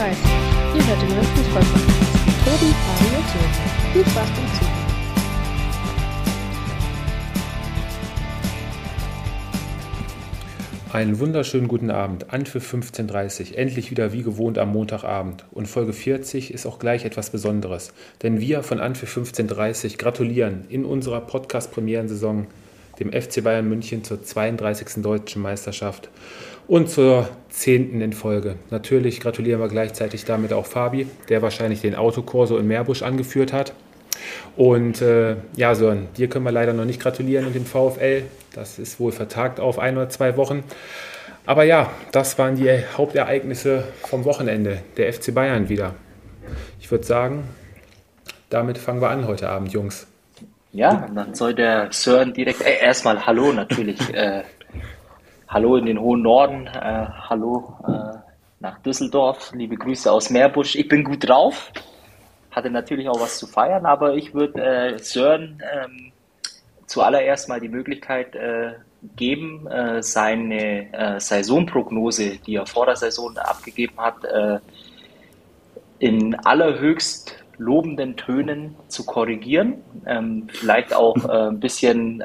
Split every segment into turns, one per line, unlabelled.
Ihr hört den neuen mit Tobi, Fabi und. Viel Spaß beim Zuhören.
Einen wunderschönen guten Abend, Anpfiff 15.30 endlich wieder wie gewohnt am Montagabend. Und Folge 40 ist auch gleich etwas Besonderes, denn wir von Anpfiff 15.30 gratulieren in unserer Podcast-Premierensaison dem FC Bayern München zur 32. Deutschen Meisterschaft und zur 10. in Folge. Natürlich gratulieren wir gleichzeitig damit auch Fabi, der wahrscheinlich den Autokorso in Meerbusch angeführt hat. Und äh, ja, Sören, dir können wir leider noch nicht gratulieren und dem VfL. Das ist wohl vertagt auf ein oder zwei Wochen. Aber ja, das waren die Hauptereignisse vom Wochenende. Der FC Bayern wieder. Ich würde sagen, damit fangen wir an heute Abend, Jungs.
Ja, dann soll der Sören direkt, äh, erstmal Hallo natürlich. äh, hallo in den hohen Norden. Äh, hallo äh, nach Düsseldorf. Liebe Grüße aus Meerbusch. Ich bin gut drauf hatte natürlich auch was zu feiern, aber ich würde äh, Sören ähm, zuallererst mal die Möglichkeit äh, geben, äh, seine äh, Saisonprognose, die er vor der Saison abgegeben hat, in allerhöchst lobenden Tönen zu korrigieren. Ähm, vielleicht auch ein bisschen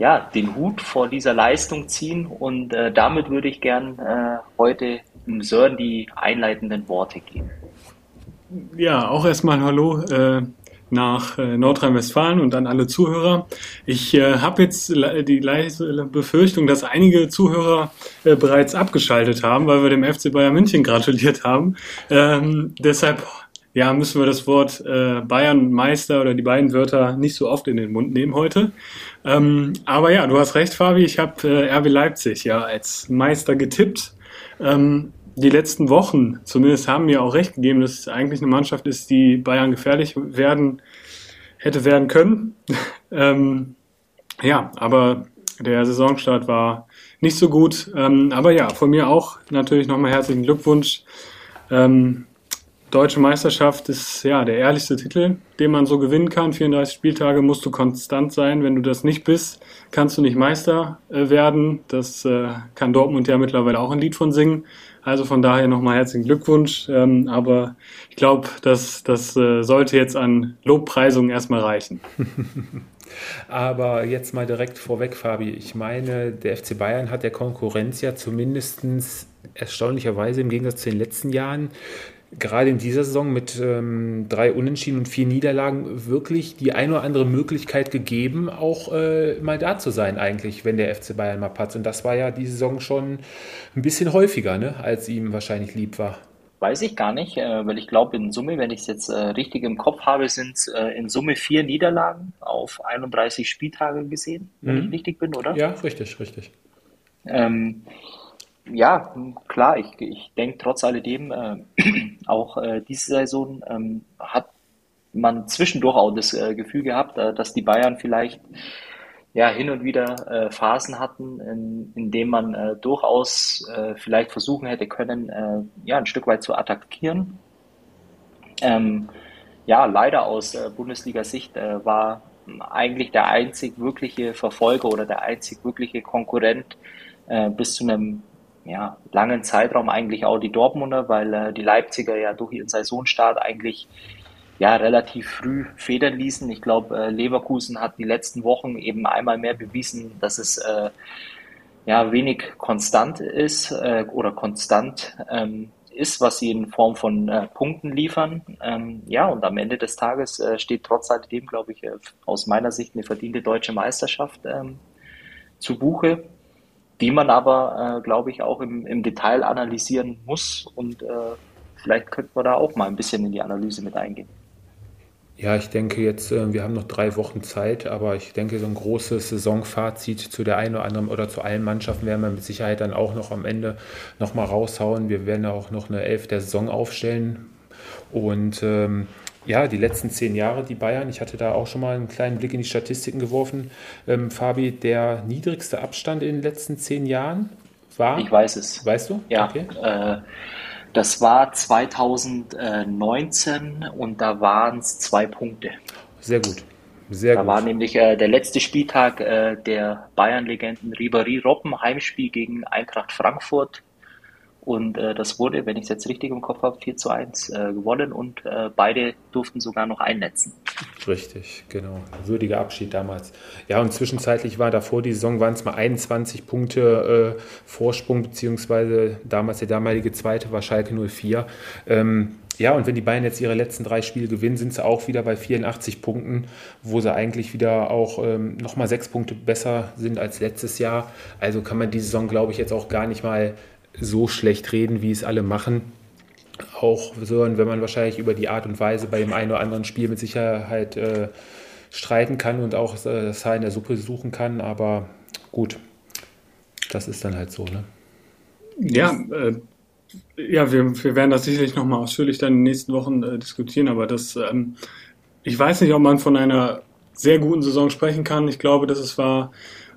ja, den Hut vor dieser Leistung ziehen und äh, damit würde ich gern äh, heute Sören die einleitenden Worte geben.
Ja, auch erstmal Hallo äh, nach äh, Nordrhein-Westfalen und an alle Zuhörer. Ich äh, habe jetzt die leise Befürchtung, dass einige Zuhörer äh, bereits abgeschaltet haben, weil wir dem FC Bayern München gratuliert haben. Ähm, deshalb ja, müssen wir das Wort äh, Bayern Meister oder die beiden Wörter nicht so oft in den Mund nehmen heute. Ähm, aber ja, du hast recht, Fabi. Ich habe äh, RB Leipzig ja als Meister getippt. Ähm, die letzten Wochen zumindest haben mir auch recht gegeben, dass es eigentlich eine Mannschaft ist, die Bayern gefährlich werden hätte werden können. ähm, ja, aber der Saisonstart war nicht so gut. Ähm, aber ja, von mir auch natürlich nochmal herzlichen Glückwunsch. Ähm, Deutsche Meisterschaft ist ja der ehrlichste Titel, den man so gewinnen kann. 34 Spieltage musst du konstant sein. Wenn du das nicht bist, kannst du nicht Meister äh, werden. Das äh, kann Dortmund ja mittlerweile auch ein Lied von singen. Also von daher nochmal herzlichen Glückwunsch. Ähm, aber ich glaube, das, das äh, sollte jetzt an Lobpreisungen erstmal reichen.
Aber jetzt mal direkt vorweg, Fabi. Ich meine, der FC Bayern hat der Konkurrenz ja zumindest erstaunlicherweise im Gegensatz zu den letzten Jahren gerade in dieser Saison mit ähm, drei Unentschieden und vier Niederlagen wirklich die eine oder andere Möglichkeit gegeben, auch äh, mal da zu sein eigentlich, wenn der FC Bayern mal patzt. Und das war ja die Saison schon ein bisschen häufiger, ne, als ihm wahrscheinlich lieb war.
Weiß ich gar nicht, äh, weil ich glaube in Summe, wenn ich es jetzt äh, richtig im Kopf habe, sind es äh, in Summe vier Niederlagen auf 31 Spieltage gesehen, wenn mhm. ich richtig bin, oder?
Ja, richtig, richtig.
Ähm, ja, klar, ich, ich denke trotz alledem, äh, auch äh, diese Saison ähm, hat man zwischendurch auch das äh, Gefühl gehabt, äh, dass die Bayern vielleicht ja hin und wieder äh, Phasen hatten, in, in denen man äh, durchaus vielleicht versuchen hätte können, ja, ein Stück weit zu attackieren. Ähm, ja, leider aus Bundesliga-Sicht war eigentlich der einzig wirkliche Verfolger oder der einzig wirkliche Konkurrent bis zu einem ja, langen Zeitraum eigentlich auch die Dortmunder, weil äh, die Leipziger ja durch ihren Saisonstart eigentlich ja relativ früh federn ließen. Ich glaube, äh, Leverkusen hat die letzten Wochen eben einmal mehr bewiesen, dass es äh, ja wenig konstant ist äh, oder konstant ähm, ist, was sie in Form von äh, Punkten liefern. Ähm, ja, und am Ende des Tages äh, steht trotz alledem, glaube ich, äh, aus meiner Sicht eine verdiente deutsche Meisterschaft ähm, zu Buche die man aber, äh, glaube ich, auch im, im Detail analysieren muss. Und äh, vielleicht könnten wir da auch mal ein bisschen in die Analyse mit eingehen.
Ja, ich denke jetzt, äh, wir haben noch drei Wochen Zeit, aber ich denke, so ein großes Saisonfazit zu der einen oder anderen oder zu allen Mannschaften werden wir mit Sicherheit dann auch noch am Ende nochmal raushauen. Wir werden auch noch eine Elf der Saison aufstellen. Und ähm, ja, die letzten zehn Jahre, die Bayern, ich hatte da auch schon mal einen kleinen Blick in die Statistiken geworfen. Ähm, Fabi, der niedrigste Abstand in den letzten zehn Jahren war?
Ich weiß es.
Weißt du?
Ja. Okay. Äh, das war 2019 und da waren es zwei Punkte.
Sehr gut. Sehr
da
gut.
war nämlich äh, der letzte Spieltag äh, der Bayern-Legenden Ribéry Robben, Heimspiel gegen Eintracht Frankfurt. Und äh, das wurde, wenn ich es jetzt richtig im Kopf habe, 4 zu 1 äh, gewonnen und äh, beide durften sogar noch einnetzen.
Richtig, genau. Würdiger Abschied damals. Ja, und zwischenzeitlich war davor die Saison, waren es mal 21 Punkte äh, Vorsprung, beziehungsweise damals der damalige Zweite war Schalke 04. Ähm, ja, und wenn die Bayern jetzt ihre letzten drei Spiele gewinnen, sind sie auch wieder bei 84 Punkten, wo sie eigentlich wieder auch ähm, nochmal sechs Punkte besser sind als letztes Jahr. Also kann man die Saison, glaube ich, jetzt auch gar nicht mal so schlecht reden, wie es alle machen. Auch wenn man wahrscheinlich über die Art und Weise bei dem einen oder anderen Spiel mit Sicherheit äh, streiten kann und auch äh, das Haar in der Suppe suchen kann. Aber gut, das ist dann halt so. Ne?
Ja, äh, ja, wir, wir werden das sicherlich nochmal ausführlich dann in den nächsten Wochen äh, diskutieren, aber das, ähm, ich weiß nicht, ob man von einer sehr guten Saison sprechen kann. Ich glaube, dass es war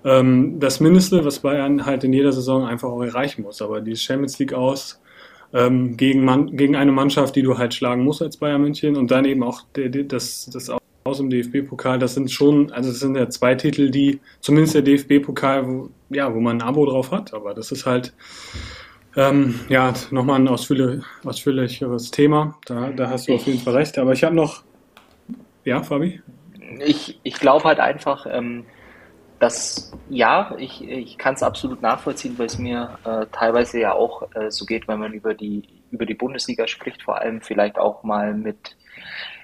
ähm, das Mindeste, was Bayern halt in jeder Saison einfach auch erreichen muss. Aber die Champions League aus ähm, gegen, man, gegen eine Mannschaft, die du halt schlagen musst als Bayern München und dann eben auch der, der, das, das aus im DFB-Pokal, das sind schon, also das sind ja zwei Titel, die, zumindest der DFB-Pokal, wo, ja, wo man ein Abo drauf hat, aber das ist halt, ähm, ja, nochmal ein ausführlich, ausführlicheres Thema. Da, da hast du auf jeden Fall recht. Aber ich habe noch. Ja, Fabi?
Ich, ich glaube halt einfach, ähm, dass ja, ich, ich kann es absolut nachvollziehen, weil es mir äh, teilweise ja auch äh, so geht, wenn man über die, über die Bundesliga spricht, vor allem vielleicht auch mal mit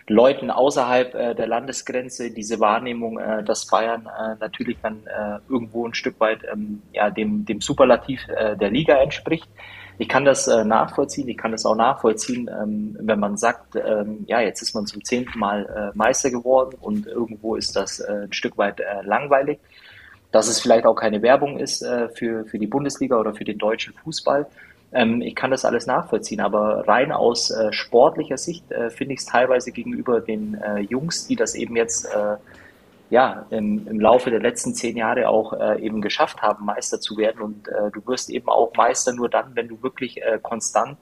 Leuten außerhalb äh, der Landesgrenze diese Wahrnehmung, äh, dass Bayern äh, natürlich dann äh, irgendwo ein Stück weit ähm, ja, dem, dem Superlativ der Liga entspricht. Ich kann das nachvollziehen, ich kann das auch nachvollziehen, ähm, wenn man sagt, ähm, ja, jetzt ist man zum zehnten Mal Meister geworden und irgendwo ist das ein Stück weit langweilig. Dass es vielleicht auch keine Werbung ist äh, für, für die Bundesliga oder für den deutschen Fußball. Ähm, ich kann das alles nachvollziehen, aber rein aus äh, sportlicher Sicht äh, finde ich es teilweise gegenüber den äh, Jungs, die das eben jetzt äh, ja, im, im Laufe der letzten zehn Jahre auch äh, eben geschafft haben, Meister zu werden. Und äh, du wirst eben auch Meister nur dann, wenn du wirklich konstant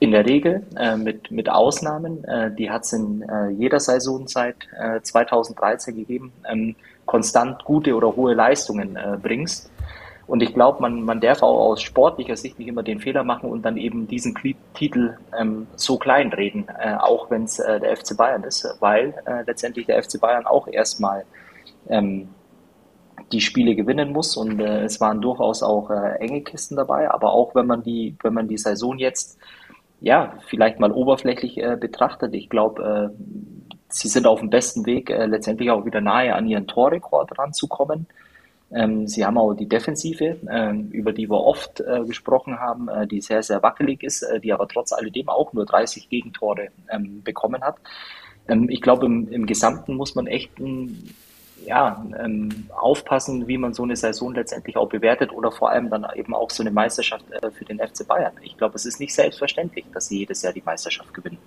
in der Regel mit, mit Ausnahmen, die hat es in jeder Saison seit 2013 gegeben, ähm, konstant gute oder hohe Leistungen bringst. Und ich glaube, man, man darf auch aus sportlicher Sicht nicht immer den Fehler machen und dann eben diesen Titel ähm, so klein reden, äh, auch wenn es äh, der FC Bayern ist, weil äh, letztendlich der FC Bayern auch erstmal ähm, die Spiele gewinnen muss und äh, es waren durchaus auch äh, enge Kisten dabei, aber auch wenn man die, wenn man die Saison jetzt ja vielleicht mal oberflächlich äh, betrachtet, ich glaube, sie sind auf dem besten Weg, letztendlich auch wieder nahe an ihren Torrekord ranzukommen. Ähm, sie haben auch die Defensive, ähm, über die wir oft äh, gesprochen haben, äh, die sehr, sehr wackelig ist, äh, die aber trotz alledem auch nur 30 Gegentore ähm, bekommen hat. Ähm, ich glaube, im, im, Gesamten muss man echt ja, ähm, aufpassen, wie man so eine Saison letztendlich auch bewertet oder vor allem dann eben auch so eine Meisterschaft äh, für den FC Bayern. Ich glaube, es ist nicht selbstverständlich, dass sie jedes Jahr die Meisterschaft gewinnen.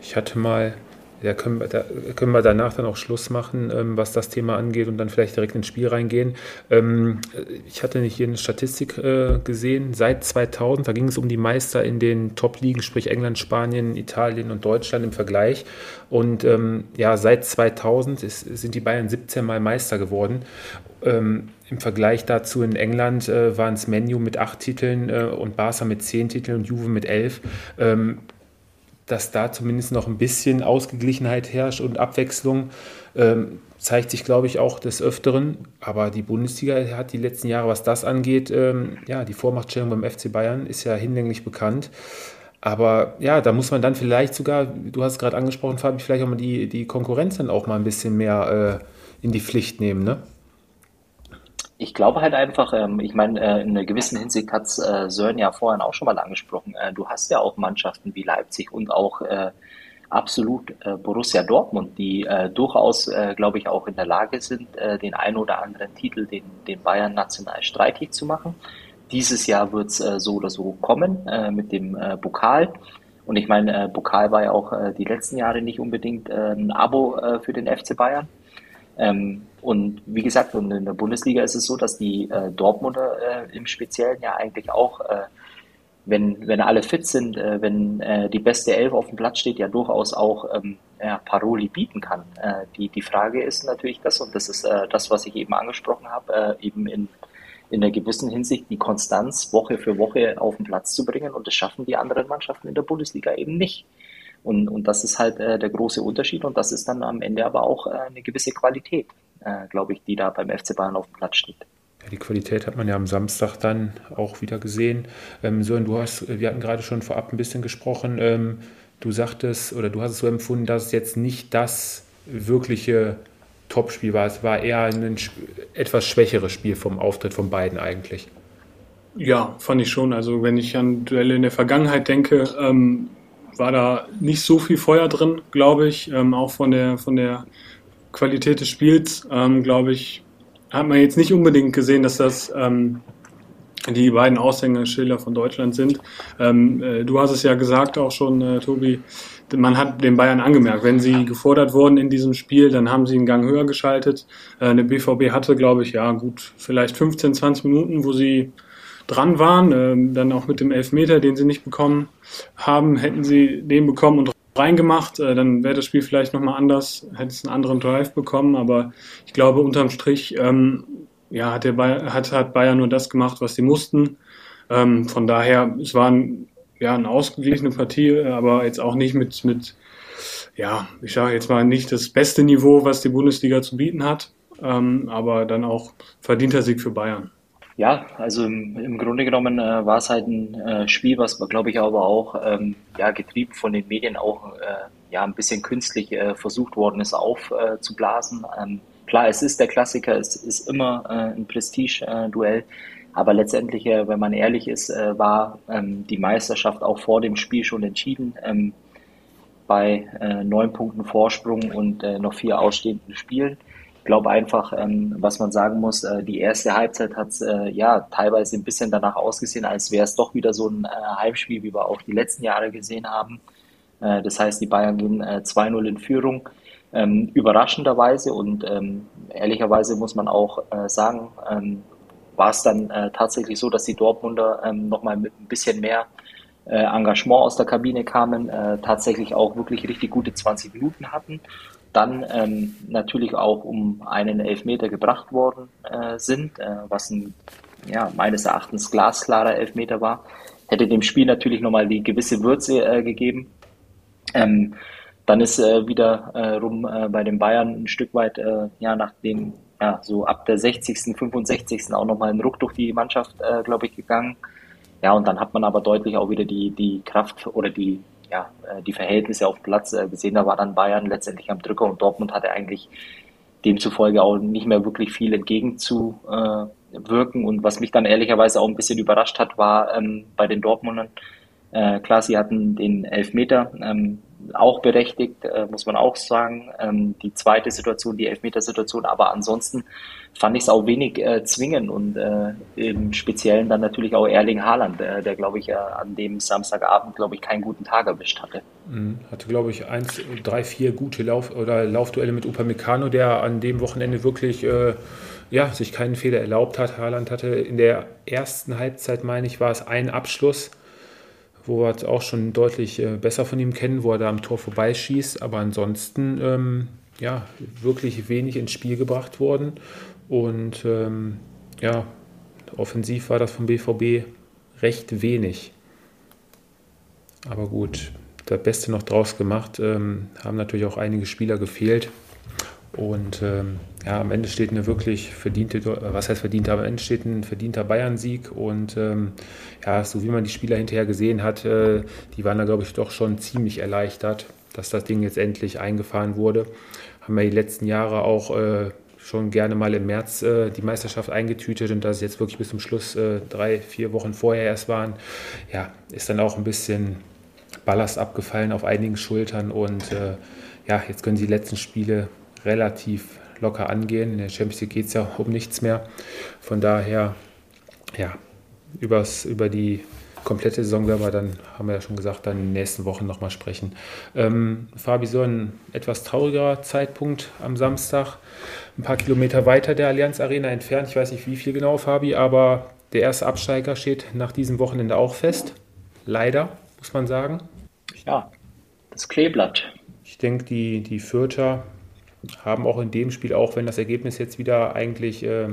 Ich hatte mal ja, können da können wir danach dann auch Schluss machen, ähm, was das Thema angeht und dann vielleicht direkt ins Spiel reingehen. Ähm, ich hatte nicht hier eine Statistik äh, gesehen. Seit 2000, da ging es um die Meister in den Top-Ligen, sprich England, Spanien, Italien und Deutschland im Vergleich. Und ähm, ja, seit 2000 ist, sind die Bayern 17 Mal Meister geworden. Ähm, Im Vergleich dazu in England äh, waren es Menu mit acht Titeln äh, und Barca mit zehn Titeln und Juve mit elf. Ähm, dass da zumindest noch ein bisschen Ausgeglichenheit herrscht und Abwechslung. Ähm, zeigt sich, glaube ich, auch des Öfteren. Aber die Bundesliga hat die letzten Jahre, was das angeht, ähm, ja, die Vormachtstellung beim FC Bayern ist ja hinlänglich bekannt. Aber ja, da muss man dann vielleicht sogar, du hast es gerade angesprochen, Fabi, vielleicht auch mal die, die Konkurrenz dann auch mal ein bisschen mehr äh, in die Pflicht nehmen, ne?
Ich glaube halt einfach, ähm, ich meine, äh, in einer gewissen Hinsicht hat es äh, Sören ja vorhin auch schon mal angesprochen. Äh, du hast ja auch Mannschaften wie Leipzig und auch äh, absolut äh, Borussia Dortmund, die äh, durchaus, äh, glaube ich, auch in der Lage sind, äh, den ein oder anderen Titel den, den Bayern national streitig zu machen. Dieses Jahr wird es äh, so oder so kommen äh, mit dem äh, Pokal. Und ich meine, äh, Pokal war ja auch äh, die letzten Jahre nicht unbedingt äh, ein Abo äh, für den FC Bayern. Ähm, und wie gesagt, und in der Bundesliga ist es so, dass die äh, Dortmunder äh, im Speziellen ja eigentlich auch, äh, wenn, wenn alle fit sind, äh, wenn äh, die beste Elf auf dem Platz steht, ja durchaus auch ähm, ja, Paroli bieten kann. Äh, die, die Frage ist natürlich das, und das ist das, was ich eben angesprochen habe, eben in, in einer gewissen Hinsicht die Konstanz Woche für Woche auf den Platz zu bringen und das schaffen die anderen Mannschaften in der Bundesliga eben nicht. Und, und das ist halt der große Unterschied und das ist dann am Ende aber auch eine gewisse Qualität, äh, glaube ich, die da beim FC Bayern auf dem Platz steht.
Ja, die Qualität hat man ja am Samstag dann auch wieder gesehen. Ähm, Sören, du hast, wir hatten gerade schon vorab ein bisschen gesprochen. Ähm, du sagtest oder du hast es so empfunden, dass es jetzt nicht das wirkliche Topspiel war. Es war eher ein etwas schwächeres Spiel vom Auftritt von beiden eigentlich.
Ja, fand ich schon. Also wenn ich an Duelle in der Vergangenheit denke, ähm, war da nicht so viel Feuer drin, glaube ich. Ähm, auch von der von der Qualität des Spiels, ähm, glaube ich, hat man jetzt nicht unbedingt gesehen, dass das ähm, die beiden Aushängeschilder von Deutschland sind. Ähm, äh, du hast es ja gesagt auch schon, äh, Tobi, man hat den Bayern angemerkt, wenn sie gefordert wurden in diesem Spiel, dann haben sie einen Gang höher geschaltet. Äh, der BVB hatte, glaube ich, ja gut, vielleicht 15, 20 Minuten, wo sie dran waren, äh, dann auch mit dem Elfmeter, den sie nicht bekommen haben, hätten sie den bekommen und reingemacht, äh, dann wäre das Spiel vielleicht nochmal anders, hätte es einen anderen Drive bekommen, aber ich glaube, unterm Strich ähm, ja, hat, der Bayern, hat, hat Bayern nur das gemacht, was sie mussten. Ähm, von daher, es war ein, ja, eine ausgeglichene Partie, aber jetzt auch nicht mit, mit ja, ich sage jetzt mal nicht das beste Niveau, was die Bundesliga zu bieten hat, ähm, aber dann auch verdienter Sieg für Bayern.
Ja, also im, im Grunde genommen äh, war es halt ein äh, Spiel, was, glaube ich, aber auch ähm, ja, getrieben von den Medien auch äh, ja, ein bisschen künstlich äh, versucht worden ist aufzublasen. Ähm, klar, es ist der Klassiker, es ist immer äh, ein Prestige-Duell, aber letztendlich, äh, wenn man ehrlich ist, war ähm, die Meisterschaft auch vor dem Spiel schon entschieden. Ähm, bei neun Punkten Vorsprung und noch vier ausstehenden Spielen glaube einfach, ähm, was man sagen muss, äh, die erste Halbzeit hat äh, ja teilweise ein bisschen danach ausgesehen, als wäre es doch wieder so ein äh, Heimspiel, wie wir auch die letzten Jahre gesehen haben. Äh, das heißt, die Bayern gehen äh, 2-0 in Führung. Ähm, überraschenderweise und ähm, ehrlicherweise muss man auch äh, sagen, ähm, war es dann äh, tatsächlich so, dass die Dortmunder ähm, nochmal mit ein bisschen mehr Engagement aus der Kabine kamen, tatsächlich auch wirklich richtig gute 20 Minuten hatten dann ähm, natürlich auch um einen Elfmeter gebracht worden äh, sind, äh, was ein ja, meines Erachtens glasklarer Elfmeter war. Hätte dem Spiel natürlich nochmal die gewisse Würze äh, gegeben. Ähm, dann ist äh, wieder äh, äh, bei den Bayern ein Stück weit, äh, ja, nachdem ja, so ab der 60., 65. auch nochmal ein Ruck durch die Mannschaft, äh, glaube ich, gegangen. Ja, und dann hat man aber deutlich auch wieder die, die Kraft oder die ja, äh, die Verhältnisse auf Platz äh, gesehen. Da war dann Bayern letztendlich am Drücker und Dortmund hatte eigentlich demzufolge auch nicht mehr wirklich viel entgegenzuwirken. Und was mich dann ehrlicherweise auch ein bisschen überrascht hat, war ähm, bei den Dortmundern, äh, klar, sie hatten den Elfmeter, ähm, auch berechtigt, äh, muss man auch sagen. Ähm, die zweite Situation, die Elfmetersituation, aber ansonsten fand ich es auch wenig äh, zwingend und äh, im Speziellen dann natürlich auch Erling Haaland, der, der glaube ich, an dem Samstagabend, glaube ich, keinen guten Tag erwischt hatte.
Mhm. Hatte, glaube ich, eins, drei, vier gute Lauf- oder Laufduelle mit Upamecano, der an dem Wochenende wirklich äh, ja, sich keinen Fehler erlaubt hat. Haaland hatte in der ersten Halbzeit, meine ich, war es ein Abschluss wo wir es auch schon deutlich äh, besser von ihm kennen, wo er da am Tor vorbeischießt. Aber ansonsten ähm, ja, wirklich wenig ins Spiel gebracht worden. Und ähm, ja, offensiv war das vom BVB recht wenig. Aber gut, das Beste noch draus gemacht. Ähm, haben natürlich auch einige Spieler gefehlt. Und ähm, ja, am Ende steht eine wirklich verdiente, was heißt verdient, am Ende steht ein verdienter Bayern-Sieg. Und ähm, ja, so wie man die Spieler hinterher gesehen hat, äh, die waren da, glaube ich, doch schon ziemlich erleichtert, dass das Ding jetzt endlich eingefahren wurde. Haben wir die letzten Jahre auch äh, schon gerne mal im März äh, die Meisterschaft eingetütet und dass es jetzt wirklich bis zum Schluss äh, drei, vier Wochen vorher erst waren, ja, ist dann auch ein bisschen Ballast abgefallen auf einigen Schultern und äh, ja, jetzt können die letzten Spiele relativ locker angehen. In der Champions League geht es ja um nichts mehr. Von daher, ja, übers, über die komplette Saison werden wir dann, haben wir ja schon gesagt, dann in den nächsten Wochen nochmal sprechen. Ähm, Fabi, so ein etwas trauriger Zeitpunkt am Samstag, ein paar Kilometer weiter der Allianz Arena entfernt. Ich weiß nicht, wie viel genau, Fabi, aber der erste Absteiger steht nach diesem Wochenende auch fest. Leider, muss man sagen.
Ja, das Kleeblatt.
Ich denke, die, die Fürther haben auch in dem Spiel, auch wenn das Ergebnis jetzt wieder eigentlich äh,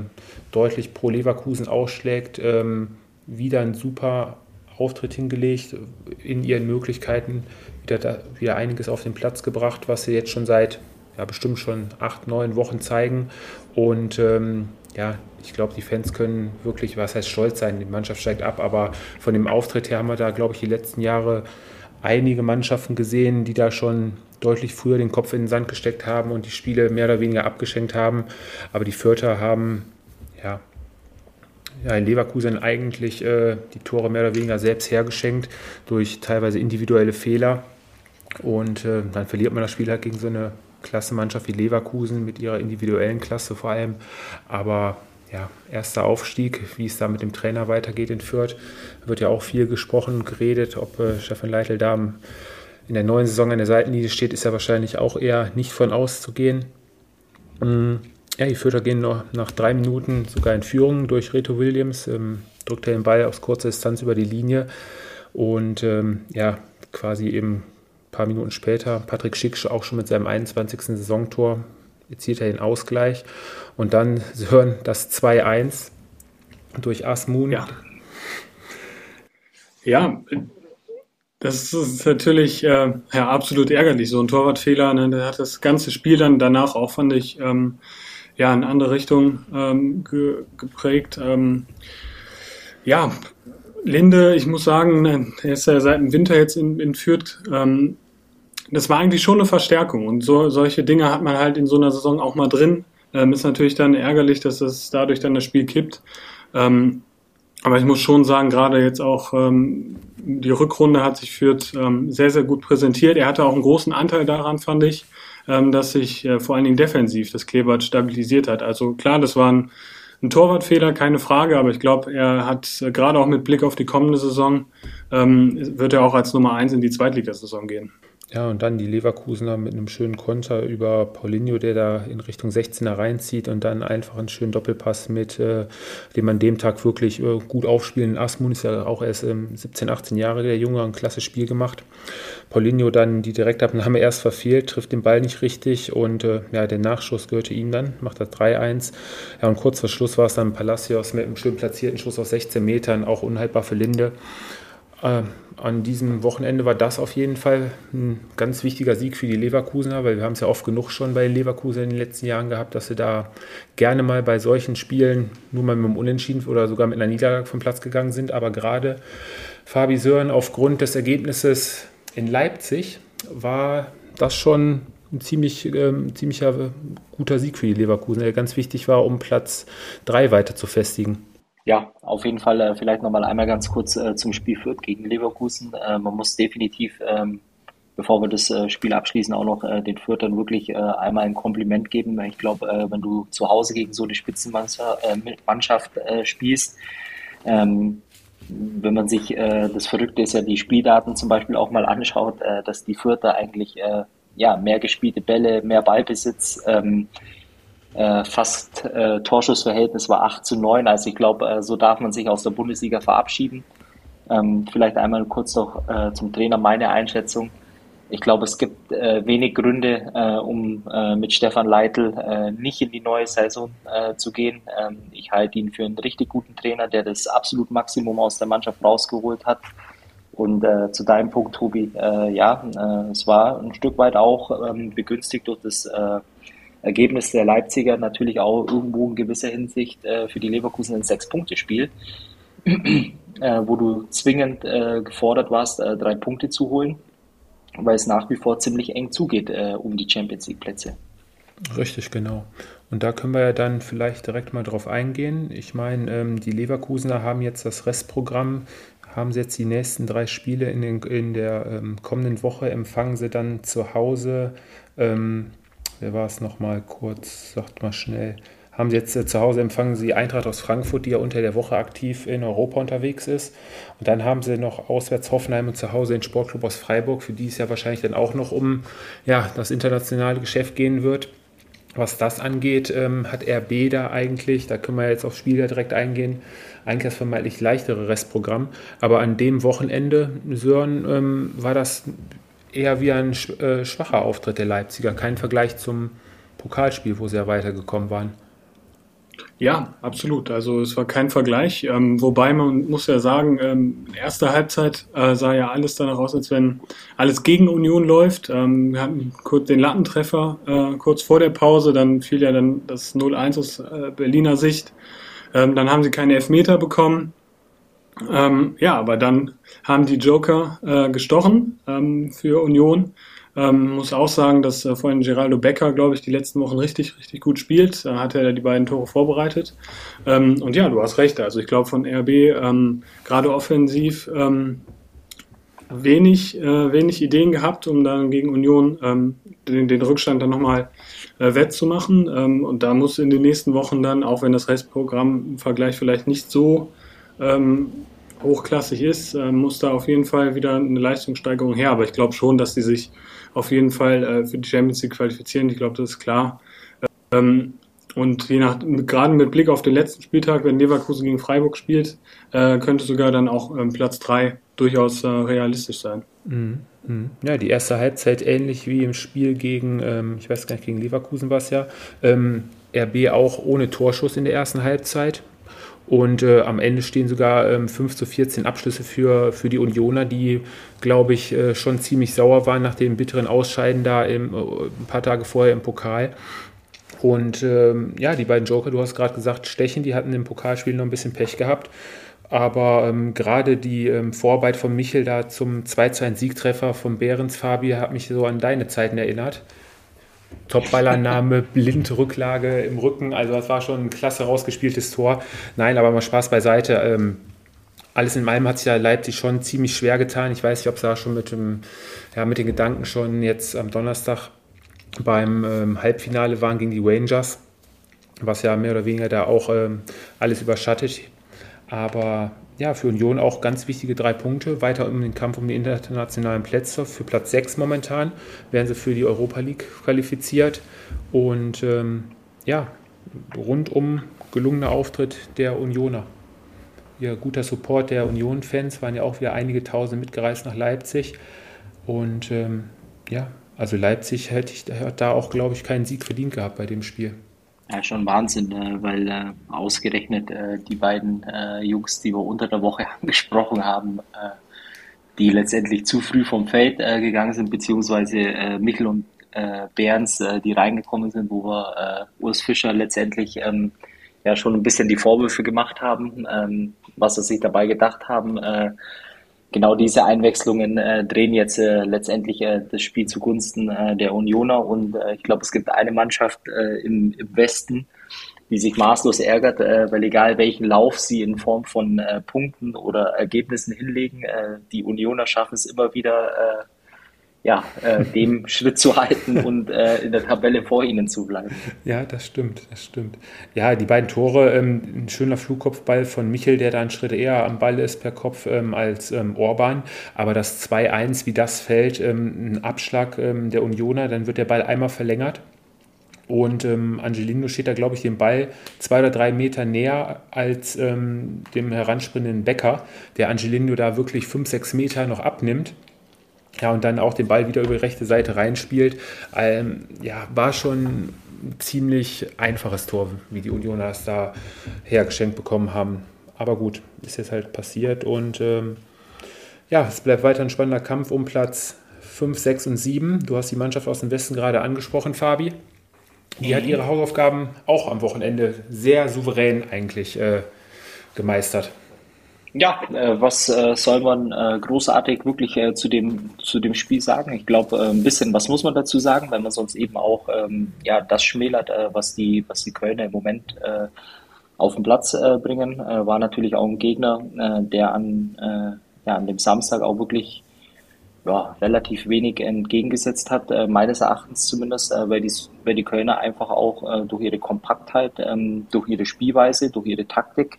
deutlich pro Leverkusen ausschlägt, ähm, wieder einen super Auftritt hingelegt, in ihren Möglichkeiten wieder, da, wieder einiges auf den Platz gebracht, was sie jetzt schon seit ja, bestimmt schon acht, neun Wochen zeigen. Und ähm, ja, ich glaube, die Fans können wirklich, was heißt stolz sein, die Mannschaft steigt ab, aber von dem Auftritt her haben wir da, glaube ich, die letzten Jahre einige Mannschaften gesehen, die da schon deutlich früher den Kopf in den Sand gesteckt haben und die Spiele mehr oder weniger abgeschenkt haben. Aber die Fürther haben ja, ja, in Leverkusen eigentlich äh, die Tore mehr oder weniger selbst hergeschenkt durch teilweise individuelle Fehler. Und äh, dann verliert man das Spiel halt gegen so eine Klassenmannschaft wie Leverkusen mit ihrer individuellen Klasse vor allem. Aber ja, erster Aufstieg, wie es da mit dem Trainer weitergeht in Fürth, wird ja auch viel gesprochen und geredet. Ob äh, Stefan Leitl da in der neuen Saison an der Seitenlinie steht, ist ja wahrscheinlich auch eher nicht von auszugehen. Mhm. Ja, die Fürther gehen noch nach drei Minuten sogar in Führung durch Reto Williams, ähm, drückt er den Ball aus kurzer Distanz über die Linie und ähm, ja, quasi eben ein paar Minuten später, Patrick Schick auch schon mit seinem 21. Saisontor, erzielt er den Ausgleich und dann hören das 2-1 durch Asmun.
Ja. ja, das ist natürlich äh, ja, absolut ärgerlich, so ein Torwartfehler. Ne? Der hat das ganze Spiel dann danach auch, fand ich, ähm, ja, in andere Richtung ähm, ge geprägt. Ähm, ja, Linde, ich muss sagen, ne, er ist ja seit dem Winter jetzt in, in. Ähm, das war eigentlich schon eine Verstärkung und so, solche Dinge hat man halt in so einer Saison auch mal drin. Ähm, ist natürlich dann ärgerlich, dass es dadurch dann das Spiel kippt. Ähm, aber ich muss schon sagen, gerade jetzt auch ähm, die Rückrunde hat sich Fürth ähm, sehr, sehr gut präsentiert. Er hatte auch einen großen Anteil daran, fand ich ähm, dass sich äh, vor allen Dingen defensiv das Kleeblatt stabilisiert hat. Also klar, das war ein, ein Torwartfehler, keine Frage, aber ich glaube, er hat äh, gerade auch mit Blick auf die kommende Saison, ähm, wird er auch als Nummer eins in die Zweitligasaison gehen.
Ja, und dann die Leverkusener mit einem schönen Konter über Paulinho, der da in Richtung 16er reinzieht und dann einfach einen schönen Doppelpass mit, äh, dem man dem Tag wirklich äh, gut aufspielen. Asmun ist ja auch erst ähm, 17, 18 Jahre der Junge, ein klasse Spiel gemacht. Paulinho dann die Direktabnahme erst verfehlt, trifft den Ball nicht richtig und äh, ja, der Nachschuss gehörte ihm dann, macht das 3-1. Ja, und kurz vor Schluss war es dann Palacios mit einem schön platzierten Schuss aus 16 Metern, auch unhaltbar für Linde. Äh, an diesem Wochenende war das auf jeden Fall ein ganz wichtiger Sieg für die Leverkusener, weil wir haben es ja oft genug schon bei Leverkusen in den letzten Jahren gehabt, dass sie da gerne mal bei solchen Spielen nur mal mit einem Unentschieden oder sogar mit einer Niederlage vom Platz gegangen sind. Aber gerade Fabi Sören aufgrund des Ergebnisses in Leipzig war das schon ein ziemlich, äh, ziemlicher guter Sieg für die Leverkusen, der ganz wichtig war, um Platz 3 weiter zu festigen.
Ja, auf jeden Fall äh, vielleicht nochmal einmal ganz kurz äh, zum Spiel Fürth gegen Leverkusen. Äh, man muss definitiv, ähm, bevor wir das äh, Spiel abschließen, auch noch äh, den Fürthern wirklich äh, einmal ein Kompliment geben. Ich glaube, wenn du zu Hause gegen so eine Spitzenmannschaft spielst, ähm, wenn man sich, das Verrückte ist ja, die Spieldaten zum Beispiel auch mal anschaut, dass die Fürther eigentlich ja, mehr gespielte Bälle, mehr Ballbesitz, ähm, äh, fast äh, Torschussverhältnis war 8 zu 9. Also ich glaube, äh, so darf man sich aus der Bundesliga verabschieden. Ähm, vielleicht einmal kurz noch äh, zum Trainer meine Einschätzung. Ich glaube, es gibt äh, wenig Gründe, äh, um äh, mit Stefan Leitl nicht in die neue Saison zu gehen. Ähm, ich halte ihn für einen richtig guten Trainer, der das absolut Maximum aus der Mannschaft rausgeholt hat. Und äh, zu deinem Punkt, Tobi, äh, ja, äh, es war ein Stück weit auch ähm, begünstigt durch das äh, Ergebnis der Leipziger natürlich auch irgendwo in gewisser Hinsicht äh, für die Leverkusen ein Sechs-Punkte-Spiel, äh, wo du zwingend äh, gefordert warst, äh, drei Punkte zu holen, weil es nach wie vor ziemlich eng zugeht äh, um die Champions League-Plätze.
Richtig, genau. Und da können wir ja dann vielleicht direkt mal drauf eingehen. Ich meine, ähm, die Leverkusener haben jetzt das Restprogramm, haben sie jetzt die nächsten drei Spiele in, den, in der ähm, kommenden Woche, empfangen sie dann zu Hause ähm, wer war es nochmal kurz, sagt mal schnell, haben sie jetzt äh, zu Hause empfangen sie Eintracht aus Frankfurt, die ja unter der Woche aktiv in Europa unterwegs ist. Und dann haben sie noch auswärts Hoffenheim und zu Hause den Sportclub aus Freiburg, für die es ja wahrscheinlich dann auch noch um ja, das internationale Geschäft gehen wird. Was das angeht, ähm, hat RB da eigentlich, da können wir jetzt aufs Spiel ja direkt eingehen, eigentlich das vermeintlich leichtere Restprogramm. Aber an dem Wochenende, Sören, ähm, war das eher wie ein äh, schwacher Auftritt der Leipziger. Kein Vergleich zum Pokalspiel, wo sie ja weitergekommen waren.
Ja, absolut. Also es war kein Vergleich. Ähm, wobei man muss ja sagen, ähm, erste Halbzeit äh, sah ja alles danach aus, als wenn alles gegen Union läuft. Ähm, wir hatten kurz den Lattentreffer äh, kurz vor der Pause, dann fiel ja dann das 0-1 aus äh, Berliner Sicht. Ähm, dann haben sie keine Elfmeter bekommen. Ähm, ja, aber dann haben die Joker äh, gestochen ähm, für Union. Ähm, muss auch sagen, dass äh, vorhin Geraldo Becker, glaube ich, die letzten Wochen richtig, richtig gut spielt. Da hat er die beiden Tore vorbereitet. Ähm, und ja, du hast recht. Also ich glaube von RB ähm, gerade offensiv ähm, wenig, äh, wenig Ideen gehabt, um dann gegen Union ähm, den, den Rückstand dann nochmal äh, wettzumachen. Ähm, und da muss in den nächsten Wochen dann, auch wenn das Restprogramm im Vergleich vielleicht nicht so ähm, hochklassig ist, äh, muss da auf jeden Fall wieder eine Leistungssteigerung her. Aber ich glaube schon, dass die sich auf jeden Fall äh, für die Champions League qualifizieren. Ich glaube, das ist klar. Ähm, und je nach, gerade mit Blick auf den letzten Spieltag, wenn Leverkusen gegen Freiburg spielt, äh, könnte sogar dann auch ähm, Platz 3 durchaus äh, realistisch sein.
Mhm. Mhm. Ja, die erste Halbzeit ähnlich wie im Spiel gegen, ähm, ich weiß gar nicht, gegen Leverkusen war es ja. Ähm, RB auch ohne Torschuss in der ersten Halbzeit. Und äh, am Ende stehen sogar ähm, 5 zu 14 Abschlüsse für, für die Unioner, die, glaube ich, äh, schon ziemlich sauer waren nach dem bitteren Ausscheiden da im, äh, ein paar Tage vorher im Pokal. Und ähm, ja, die beiden Joker, du hast gerade gesagt, Stechen, die hatten im Pokalspiel noch ein bisschen Pech gehabt. Aber ähm, gerade die ähm, Vorarbeit von Michel da zum 2 zu 1 Siegtreffer von Behrens, Fabi, hat mich so an deine Zeiten erinnert. Top-Ballannahme, Blindrücklage im Rücken. Also das war schon ein klasse rausgespieltes Tor. Nein, aber mal Spaß beiseite. Ähm, alles in allem hat sich ja Leipzig schon ziemlich schwer getan. Ich weiß nicht, ob es da schon mit, dem, ja, mit den Gedanken schon jetzt am Donnerstag beim ähm, Halbfinale waren gegen die Rangers, was ja mehr oder weniger da auch ähm, alles überschattet. Aber ja, für Union auch ganz wichtige drei Punkte. Weiter um den Kampf um die internationalen Plätze. Für Platz 6 momentan werden sie für die Europa League qualifiziert. Und ähm, ja, rundum gelungener Auftritt der Unioner. Ja, guter Support der Union-Fans, waren ja auch wieder einige Tausend mitgereist nach Leipzig. Und ähm, ja, also Leipzig hätte ich da auch, glaube ich, keinen Sieg verdient gehabt bei dem Spiel.
Ja, schon Wahnsinn, äh, weil äh, ausgerechnet äh, die beiden äh, Jungs, die wir unter der Woche angesprochen haben, äh, die letztendlich zu früh vom Feld äh, gegangen sind, beziehungsweise Michel und äh, die reingekommen sind, wo wir Urs Fischer letztendlich ähm, ja schon ein bisschen die Vorwürfe gemacht haben, ähm, was sie sich dabei gedacht haben. Genau diese Einwechslungen äh, drehen jetzt äh, letztendlich äh, das Spiel zugunsten äh, der Unioner. Und äh, ich glaube, es gibt eine Mannschaft äh, im, im Westen, die sich maßlos ärgert, weil egal welchen Lauf sie in Form von Punkten oder Ergebnissen hinlegen, die Unioner schaffen es immer wieder ja, äh, dem Schritt zu halten und äh, in der Tabelle vor ihnen zu bleiben.
Ja, das stimmt, das stimmt. Ja, die beiden Tore, ähm, ein schöner Flugkopfball von Michel, der da einen Schritt eher am Ball ist per Kopf ähm, als ähm, Orban. Aber das 2-1, wie das fällt, ähm, ein Abschlag ähm, der Unioner, dann wird der Ball einmal verlängert. Und ähm, Angelino steht da, glaube ich, dem Ball zwei oder drei Meter näher als ähm, dem heranspringenden Becker, der Angelino da wirklich fünf, sechs Meter noch abnimmt. Ja, und dann auch den Ball wieder über die rechte Seite reinspielt. Ähm, ja, war schon ein ziemlich einfaches Tor, wie die Unioner es da hergeschenkt bekommen haben. Aber gut, ist jetzt halt passiert und ähm, ja, es bleibt weiter ein spannender Kampf um Platz 5, 6 und 7. Du hast die Mannschaft aus dem Westen gerade angesprochen, Fabi. Die hat ihre Hausaufgaben auch am Wochenende sehr souverän eigentlich äh, gemeistert.
Ja, äh, was äh, soll man äh, großartig wirklich zu dem, zu dem Spiel sagen? Ich glaube, ein bisschen was muss man dazu sagen, weil man sonst eben auch ähm, ja, das schmälert, was, die, was die Kölner im Moment auf den Platz bringen. War natürlich auch ein Gegner, der an, ja, an dem Samstag auch wirklich ja, relativ wenig entgegengesetzt hat, meines Erachtens zumindest, weil, die, weil die Kölner einfach auch durch ihre Kompaktheit, ähm, durch ihre Spielweise, durch ihre Taktik,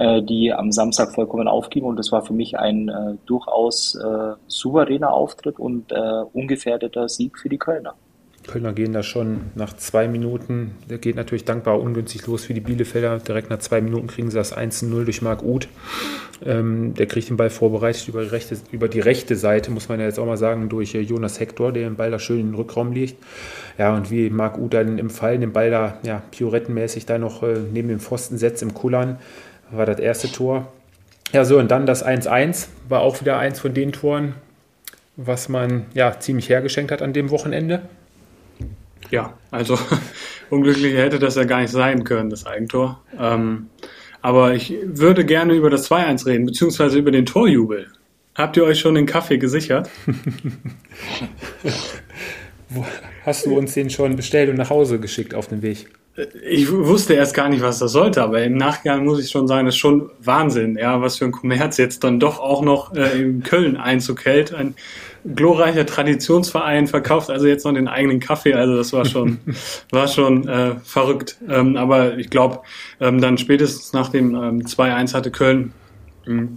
äh, die am Samstag vollkommen aufging. Und das war für mich ein äh, durchaus äh, souveräner Auftritt und äh, ungefährdeter Sieg für die Kölner.
Kölner gehen da schon nach zwei Minuten, der geht natürlich dankbar ungünstig los für die Bielefelder. Direkt nach zwei Minuten kriegen sie das 1-0 durch Marc Uth. Ähm, der kriegt den Ball vorbereitet über die, rechte, über die rechte Seite, muss man ja jetzt auch mal sagen, durch äh, Jonas Hector, der den Ball da schön in den Rückraum liegt. Ja, und wie Marc Uth dann im Fall den Ball da ja, piorettenmäßig da noch äh, neben dem Pfosten setzt im Kullern, war das erste Tor. Ja, so, und dann das 1-1 war auch wieder eins von den Toren, was man ja ziemlich hergeschenkt hat an dem Wochenende.
Ja, also unglücklicher hätte das ja gar nicht sein können, das Eigentor. Ähm, aber ich würde gerne über das 2-1 reden, beziehungsweise über den Torjubel. Habt ihr euch schon den Kaffee gesichert?
Hast du uns den schon bestellt und nach Hause geschickt auf den Weg?
Ich wusste erst gar nicht, was das sollte, aber im Nachgang muss ich schon sagen, das ist schon Wahnsinn, ja, was für ein Kommerz jetzt dann doch auch noch äh, in Köln Einzug hält. Ein glorreicher Traditionsverein verkauft also jetzt noch den eigenen Kaffee, also das war schon, war schon äh, verrückt. Ähm, aber ich glaube, ähm, dann spätestens nach dem ähm, 2-1 hatte Köln mh,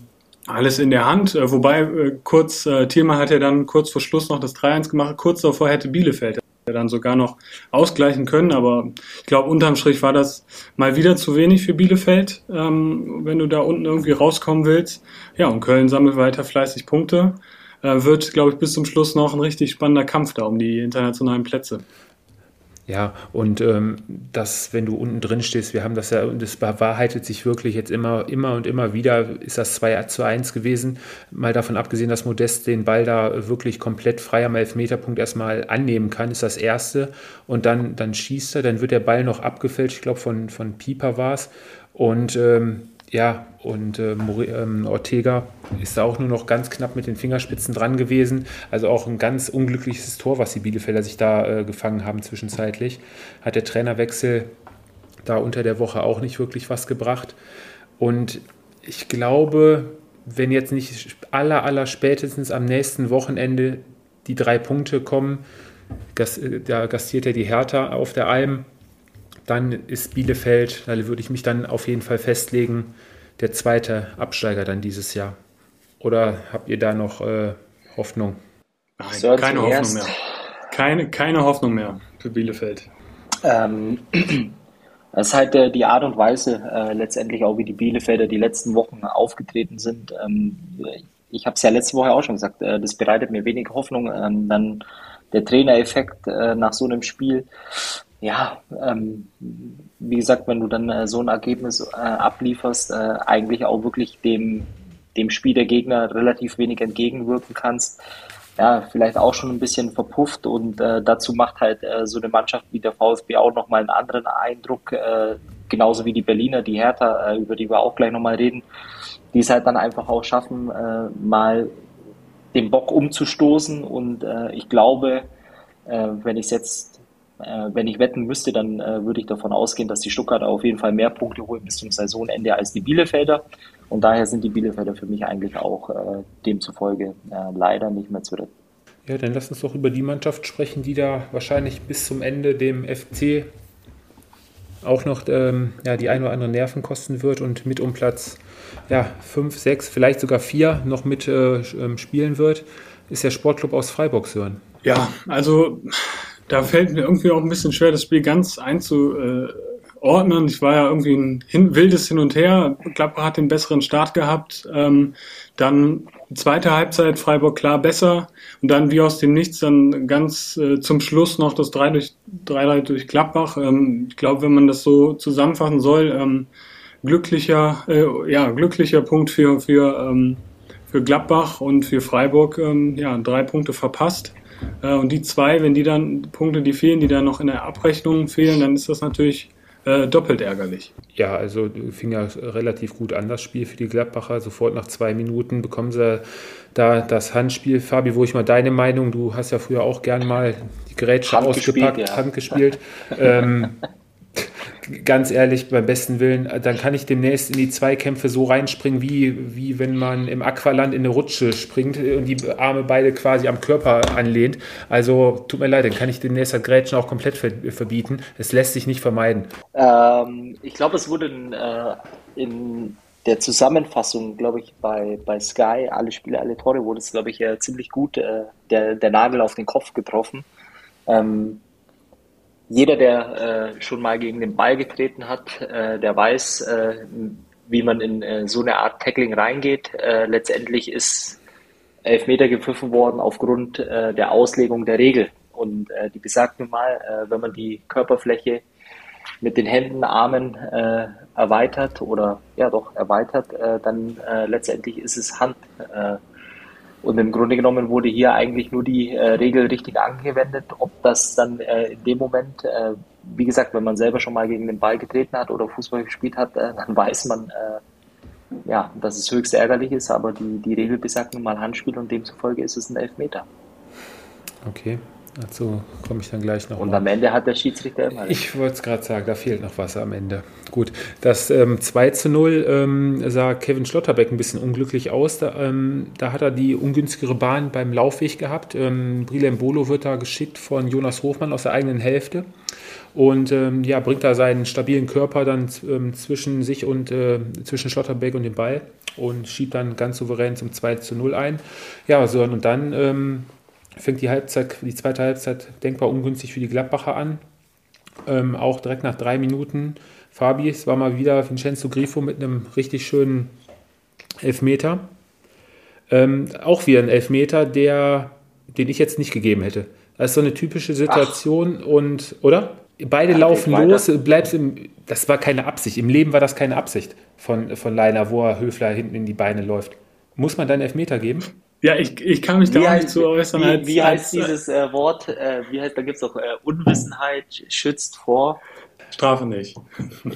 alles in der Hand. Äh, wobei äh, kurz, äh, Thielmann hat ja dann kurz vor Schluss noch das 3-1 gemacht, kurz davor hätte Bielefeld dann sogar noch ausgleichen können. Aber ich glaube, unterm Strich war das mal wieder zu wenig für Bielefeld, ähm, wenn du da unten irgendwie rauskommen willst. Ja, und Köln sammelt weiter fleißig Punkte äh, wird, glaube ich, bis zum Schluss noch ein richtig spannender Kampf da um die internationalen Plätze.
Ja, und ähm, das, wenn du unten drin stehst, wir haben das ja, und das bewahrheitet sich wirklich jetzt immer, immer und immer wieder, ist das 2 zu 1 gewesen. Mal davon abgesehen, dass Modest den Ball da wirklich komplett frei am Elfmeterpunkt erstmal annehmen kann, ist das Erste. Und dann, dann schießt er, dann wird der Ball noch abgefälscht, ich glaube von, von Pieper war es. Und ähm, ja, und äh, ähm, Ortega ist da auch nur noch ganz knapp mit den Fingerspitzen dran gewesen. Also auch ein ganz unglückliches Tor, was die Bielefelder sich da äh, gefangen haben zwischenzeitlich. Hat der Trainerwechsel da unter der Woche auch nicht wirklich was gebracht. Und ich glaube, wenn jetzt nicht aller, aller spätestens am nächsten Wochenende die drei Punkte kommen, äh, da gastiert er die Hertha auf der Alm dann ist Bielefeld, da würde ich mich dann auf jeden Fall festlegen, der zweite Absteiger dann dieses Jahr. Oder habt ihr da noch äh, Hoffnung?
Nein, keine Hoffnung mehr. Keine, keine Hoffnung mehr für Bielefeld.
Ähm, das ist halt äh, die Art und Weise äh, letztendlich auch, wie die Bielefelder die letzten Wochen aufgetreten sind. Ähm, ich habe es ja letzte Woche auch schon gesagt, äh, das bereitet mir wenig Hoffnung. Ähm, dann der Trainereffekt äh, nach so einem Spiel ja, ähm, wie gesagt, wenn du dann äh, so ein Ergebnis äh, ablieferst, äh, eigentlich auch wirklich dem, dem Spiel der Gegner relativ wenig entgegenwirken kannst, ja, vielleicht auch schon ein bisschen verpufft und äh, dazu macht halt äh, so eine Mannschaft wie der VfB auch nochmal einen anderen Eindruck, äh, genauso wie die Berliner, die Hertha, über die wir auch gleich nochmal reden, die es halt dann einfach auch schaffen, mal den Bock umzustoßen und ich glaube, wenn ich es jetzt äh, wenn ich wetten müsste, dann äh, würde ich davon ausgehen, dass die Stuttgarter auf jeden Fall mehr Punkte holen bis zum Saisonende als die Bielefelder. Und daher sind die Bielefelder für mich eigentlich auch äh, demzufolge äh, leider nicht mehr zu retten.
Ja, dann lass uns doch über die Mannschaft sprechen, die da wahrscheinlich bis zum Ende dem FC auch noch ähm, ja, die ein oder andere Nerven kosten wird und mit um Platz ja, 5, 6, vielleicht sogar 4 noch mit äh, ähm, spielen wird, ist der Sportclub aus Freiburg, Sören.
Ja, also da fällt mir irgendwie auch ein bisschen schwer, das Spiel ganz einzuordnen. Ich war ja irgendwie ein hin, wildes Hin und Her. Gladbach hat den besseren Start gehabt. Ähm, dann zweite Halbzeit Freiburg klar besser. Und dann wie aus dem Nichts dann ganz äh, zum Schluss noch das 3 durch, 3 durch Gladbach. Ähm, ich glaube, wenn man das so zusammenfassen soll, ähm, glücklicher, äh, ja, glücklicher Punkt für, für, ähm, für Gladbach und für Freiburg, ähm, ja, drei Punkte verpasst. Äh, und die zwei, wenn die dann Punkte, die fehlen, die dann noch in der Abrechnung fehlen, dann ist das natürlich äh, doppelt ärgerlich.
Ja, also fing ja relativ gut an das Spiel für die Gladbacher. Sofort nach zwei Minuten bekommen sie da das Handspiel. Fabi, wo ich mal deine Meinung, du hast ja früher auch gern mal die Grätsche Hand ausgepackt, gespielt, ja. Hand gespielt. ähm, ganz ehrlich, beim besten Willen, dann kann ich demnächst in die Zweikämpfe so reinspringen, wie, wie wenn man im Aqualand in eine Rutsche springt und die Arme beide quasi am Körper anlehnt. Also tut mir leid, dann kann ich demnächst das Grätschen auch komplett verbieten. Es lässt sich nicht vermeiden.
Ähm, ich glaube, es wurde in, äh, in der Zusammenfassung, glaube ich, bei, bei Sky, alle Spiele, alle Tore, wurde es, glaube ich, äh, ziemlich gut äh, der, der Nagel auf den Kopf getroffen. Ähm, jeder, der äh, schon mal gegen den Ball getreten hat, äh, der weiß, äh, wie man in äh, so eine Art Tackling reingeht. Äh, letztendlich ist Elfmeter gepfiffen worden aufgrund äh, der Auslegung der Regel. Und die besagt nun mal, wenn man die Körperfläche mit den Händen, Armen erweitert oder ja doch erweitert, dann letztendlich ist es Hand. Und im Grunde genommen wurde hier eigentlich nur die äh, Regel richtig angewendet. Ob das dann äh, in dem Moment, äh, wie gesagt, wenn man selber schon mal gegen den Ball getreten hat oder Fußball gespielt hat, äh, dann weiß man, äh, ja, dass es höchst ärgerlich ist, aber die, die Regel besagt nun mal Handspiel und demzufolge ist es ein Elfmeter.
Okay. Dazu komme ich dann gleich noch.
Und mal. am Ende hat der Schiedsrichter immer.
Ich wollte es gerade sagen, da fehlt noch was am Ende. Gut, das ähm, 2 zu 0 ähm, sah Kevin Schlotterbeck ein bisschen unglücklich aus. Da, ähm, da hat er die ungünstigere Bahn beim Laufweg gehabt. Ähm, Brilem Bolo wird da geschickt von Jonas Hofmann aus der eigenen Hälfte. Und ähm, ja, bringt da seinen stabilen Körper dann ähm, zwischen sich und äh, zwischen Schlotterbeck und dem Ball und schiebt dann ganz souverän zum 2 zu 0 ein. Ja, so und dann ähm, fängt die Halbzeit, die zweite Halbzeit denkbar ungünstig für die Gladbacher an. Ähm, auch direkt nach drei Minuten. Fabi, es war mal wieder Vincenzo Grifo mit einem richtig schönen Elfmeter. Ähm, auch wieder ein Elfmeter, der, den ich jetzt nicht gegeben hätte. Das ist so eine typische Situation Ach. und, oder? Beide ja, laufen los, bleibst im, das war keine Absicht. Im Leben war das keine Absicht von, von Leiner, wo er Höfler hinten in die Beine läuft. Muss man dann Elfmeter geben?
Ja, ich, ich kann mich da wie auch heißt, nicht zu äußern.
Wie, als, wie heißt als, dieses äh, Wort? Äh, wie heißt, da gibt es auch äh, Unwissenheit schützt vor.
Strafe nicht.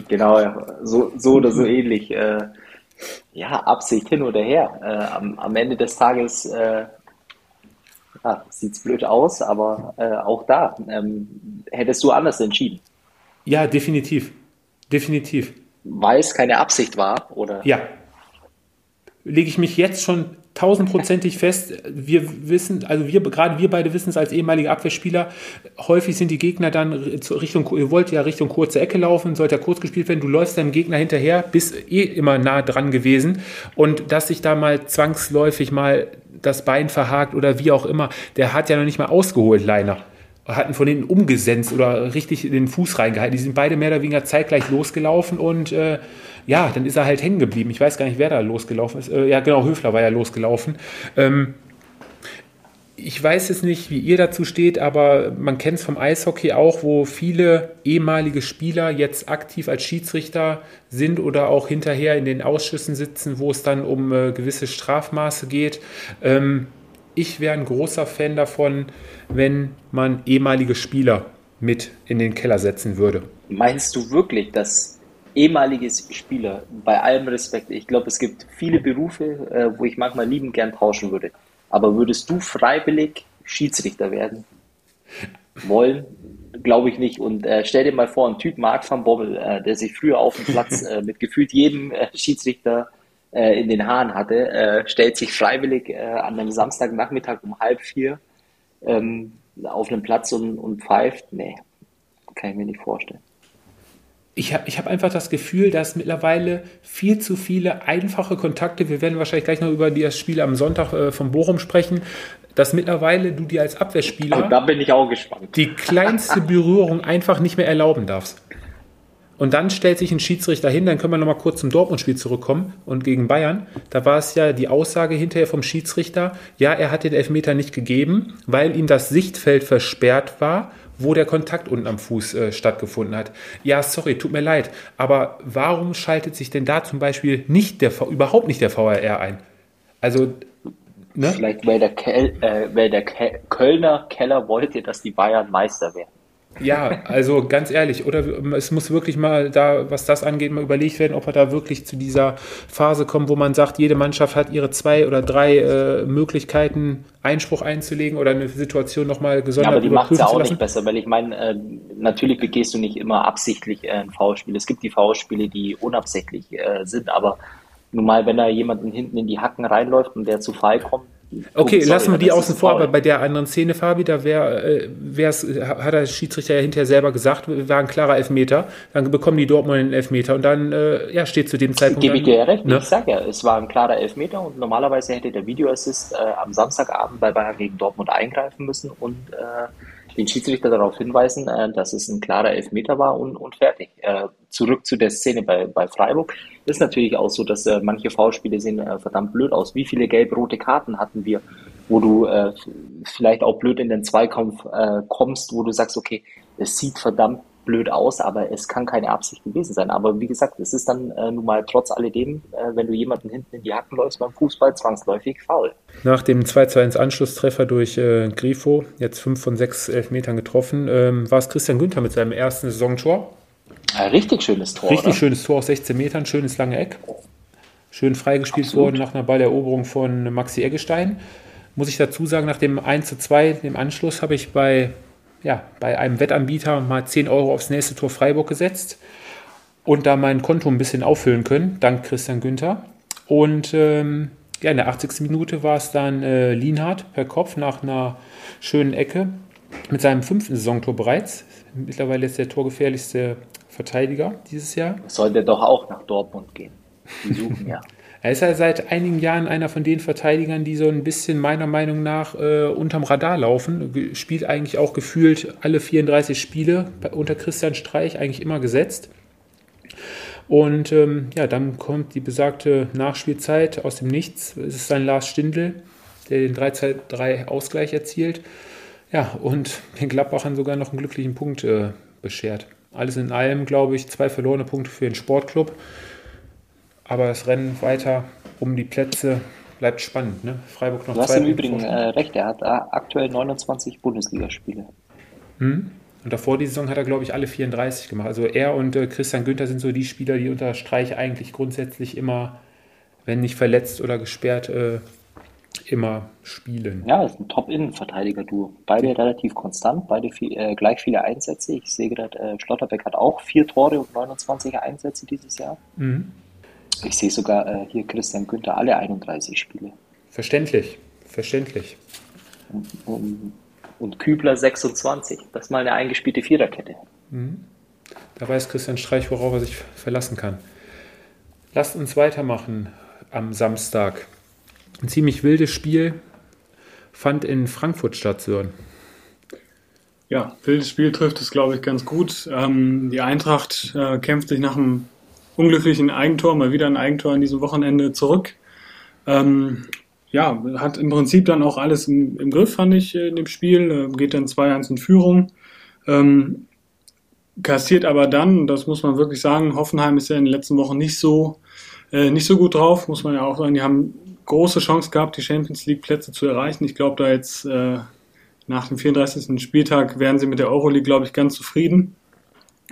Genau, ja, so, so oder so ähnlich. Äh, ja, Absicht hin oder her. Äh, am, am Ende des Tages äh, ja, sieht es blöd aus, aber äh, auch da ähm, hättest du anders entschieden.
Ja, definitiv. Definitiv.
Weil es keine Absicht war, oder?
Ja. Lege ich mich jetzt schon tausendprozentig fest. Wir wissen, also wir, gerade wir beide wissen es als ehemalige Abwehrspieler, häufig sind die Gegner dann Richtung, ihr wollt ja Richtung kurze Ecke laufen, sollte ja kurz gespielt werden, du läufst deinem Gegner hinterher, bist eh immer nah dran gewesen und dass sich da mal zwangsläufig mal das Bein verhakt oder wie auch immer, der hat ja noch nicht mal ausgeholt, Leiner hatten von denen umgesetzt oder richtig den Fuß reingehalten. Die sind beide mehr oder weniger zeitgleich losgelaufen und äh, ja, dann ist er halt hängen geblieben. Ich weiß gar nicht, wer da losgelaufen ist. Äh, ja, genau, Höfler war ja losgelaufen. Ähm, ich weiß es nicht, wie ihr dazu steht, aber man kennt es vom Eishockey auch, wo viele ehemalige Spieler jetzt aktiv als Schiedsrichter sind oder auch hinterher in den Ausschüssen sitzen, wo es dann um äh, gewisse Strafmaße geht. Ähm, ich wäre ein großer Fan davon, wenn man ehemalige Spieler mit in den Keller setzen würde.
Meinst du wirklich, dass ehemalige Spieler, bei allem Respekt, ich glaube, es gibt viele Berufe, äh, wo ich manchmal liebend gern tauschen würde. Aber würdest du freiwillig Schiedsrichter werden wollen? Glaube ich nicht. Und äh, stell dir mal vor, ein Typ Marc van Bommel, äh, der sich früher auf dem Platz äh, mit gefühlt jedem äh, Schiedsrichter äh, in den Haaren hatte, stellt sich freiwillig an einem Samstagnachmittag um halb vier ähm, auf einem Platz und, und pfeift. Nee, kann ich mir nicht vorstellen
ich habe ich hab einfach das Gefühl, dass mittlerweile viel zu viele einfache Kontakte, wir werden wahrscheinlich gleich noch über das Spiel am Sonntag äh, von Bochum sprechen, dass mittlerweile du dir als Abwehrspieler
da bin ich auch gespannt.
die kleinste Berührung einfach nicht mehr erlauben darfst. Und dann stellt sich ein Schiedsrichter hin, dann können wir nochmal kurz zum Dortmund-Spiel zurückkommen und gegen Bayern. Da war es ja die Aussage hinterher vom Schiedsrichter, ja, er hat den Elfmeter nicht gegeben, weil ihm das Sichtfeld versperrt war wo der Kontakt unten am Fuß äh, stattgefunden hat. Ja, sorry, tut mir leid, aber warum schaltet sich denn da zum Beispiel nicht der, überhaupt nicht der VRR ein? Also,
ne? Vielleicht, weil der, Kel, äh, weil der Kölner Keller wollte, dass die Bayern Meister werden.
Ja, also ganz ehrlich, oder es muss wirklich mal da, was das angeht, mal überlegt werden, ob wir da wirklich zu dieser Phase kommen, wo man sagt, jede Mannschaft hat ihre zwei oder drei äh, Möglichkeiten, Einspruch einzulegen oder eine Situation nochmal gesondert ja, aber
die macht es ja auch nicht besser, weil ich meine, äh, natürlich begehst du nicht immer absichtlich äh, ein Foulspiel. Es gibt die Foulspiele, die unabsichtlich äh, sind, aber nun mal, wenn da jemanden hinten in die Hacken reinläuft und der zu Fall kommt,
Okay,
Sorry,
lassen wir die außen vor, aber bei der anderen Szene, Fabi, da wär, äh, wär's, hat der Schiedsrichter ja hinterher selber gesagt, war ein klarer Elfmeter. Dann bekommen die Dortmund einen Elfmeter und dann ja, ja, steht zu dem Zeitpunkt.
Gebe ich dir ja recht.
ne?
Ich sage ja, es war ein klarer Elfmeter und normalerweise hätte der Videoassist äh, am Samstagabend bei Bayern gegen Dortmund eingreifen müssen und äh, den Schiedsrichter darauf hinweisen, äh, dass es ein klarer Elfmeter war und, und fertig. Äh, zurück zu der Szene bei, bei Freiburg. Ist natürlich auch so, dass äh, manche Foulspiele sehen verdammt blöd aus. Wie viele gelb-rote Karten hatten wir, wo du vielleicht auch blöd in den Zweikampf kommst, wo du sagst, okay, es sieht verdammt blöd aus, aber es kann keine Absicht gewesen sein. Aber wie gesagt, es ist dann äh, nun mal trotz alledem, äh, wenn du jemanden hinten in die Hacken läufst beim Fußball, zwangsläufig faul.
Nach dem 2 zu 1 Anschlusstreffer durch äh, Grifo, jetzt 5 von 6 Elfmetern getroffen, ähm, war es Christian Günther mit seinem ersten Saisontor.
Ein richtig schönes Tor.
Richtig
oder?
schönes Tor aus 16 Metern, schönes lange Eck. Schön freigespielt
Absolut.
worden nach einer Balleroberung von Maxi Eggestein. Muss ich dazu sagen, nach dem 1 zu 2, dem Anschluss, habe ich bei, ja, bei einem Wettanbieter mal 10 Euro aufs nächste Tor Freiburg gesetzt und da mein Konto ein bisschen auffüllen können, dank Christian Günther. Und ähm, ja, in der 80. Minute war es dann äh, Lienhardt per Kopf nach einer schönen Ecke mit seinem fünften Saisontor bereits. Mittlerweile ist der torgefährlichste Verteidiger dieses Jahr.
Sollte doch auch nach Dortmund gehen. Die suchen ja.
Er ist ja seit einigen Jahren einer von den Verteidigern, die so ein bisschen meiner Meinung nach äh, unterm Radar laufen. Spielt eigentlich auch gefühlt alle 34 Spiele unter Christian Streich eigentlich immer gesetzt. Und ähm, ja, dann kommt die besagte Nachspielzeit aus dem Nichts. Es ist dann Lars Stindl, der den 3-3-Ausgleich erzielt. Ja, und den Gladbachern sogar noch einen glücklichen Punkt äh, beschert. Alles in allem, glaube ich, zwei verlorene Punkte für den Sportclub. Aber das Rennen weiter um die Plätze bleibt spannend. Ne? Freiburg noch
Du hast im Übrigen äh, recht, er hat äh, aktuell 29 Bundesligaspiele.
Und davor die Saison hat er, glaube ich, alle 34 gemacht. Also er und äh, Christian Günther sind so die Spieler, die unter Streich eigentlich grundsätzlich immer, wenn nicht verletzt oder gesperrt, äh, immer spielen.
Ja, das ist ein Top-Innenverteidiger-Duo. Beide relativ konstant, beide viel, äh, gleich viele Einsätze. Ich sehe gerade, äh, Schlotterbeck hat auch vier Tore und 29 Einsätze dieses Jahr.
Mhm.
Ich sehe sogar äh, hier Christian Günther alle 31 Spiele.
Verständlich, verständlich.
Und, und Kübler 26. Das ist mal eine eingespielte Viererkette.
Da weiß Christian Streich, worauf er sich verlassen kann. Lasst uns weitermachen am Samstag. Ein ziemlich wildes Spiel fand in Frankfurt statt, Sören.
Ja, wildes Spiel trifft es, glaube ich, ganz gut. Ähm, die Eintracht äh, kämpft sich nach einem unglücklichen Eigentor, mal wieder ein Eigentor an diesem Wochenende zurück. Ähm, ja, hat im Prinzip dann auch alles im, im Griff, fand ich, in dem Spiel. Äh, geht dann 2-1 in Führung. Ähm, kassiert aber dann, das muss man wirklich sagen, Hoffenheim ist ja in den letzten Wochen nicht so, äh, nicht so gut drauf, muss man ja auch sagen. Die haben große Chance gehabt, die Champions League Plätze zu erreichen. Ich glaube, da jetzt äh, nach dem 34. Spieltag wären sie mit der Euroleague, glaube ich, ganz zufrieden.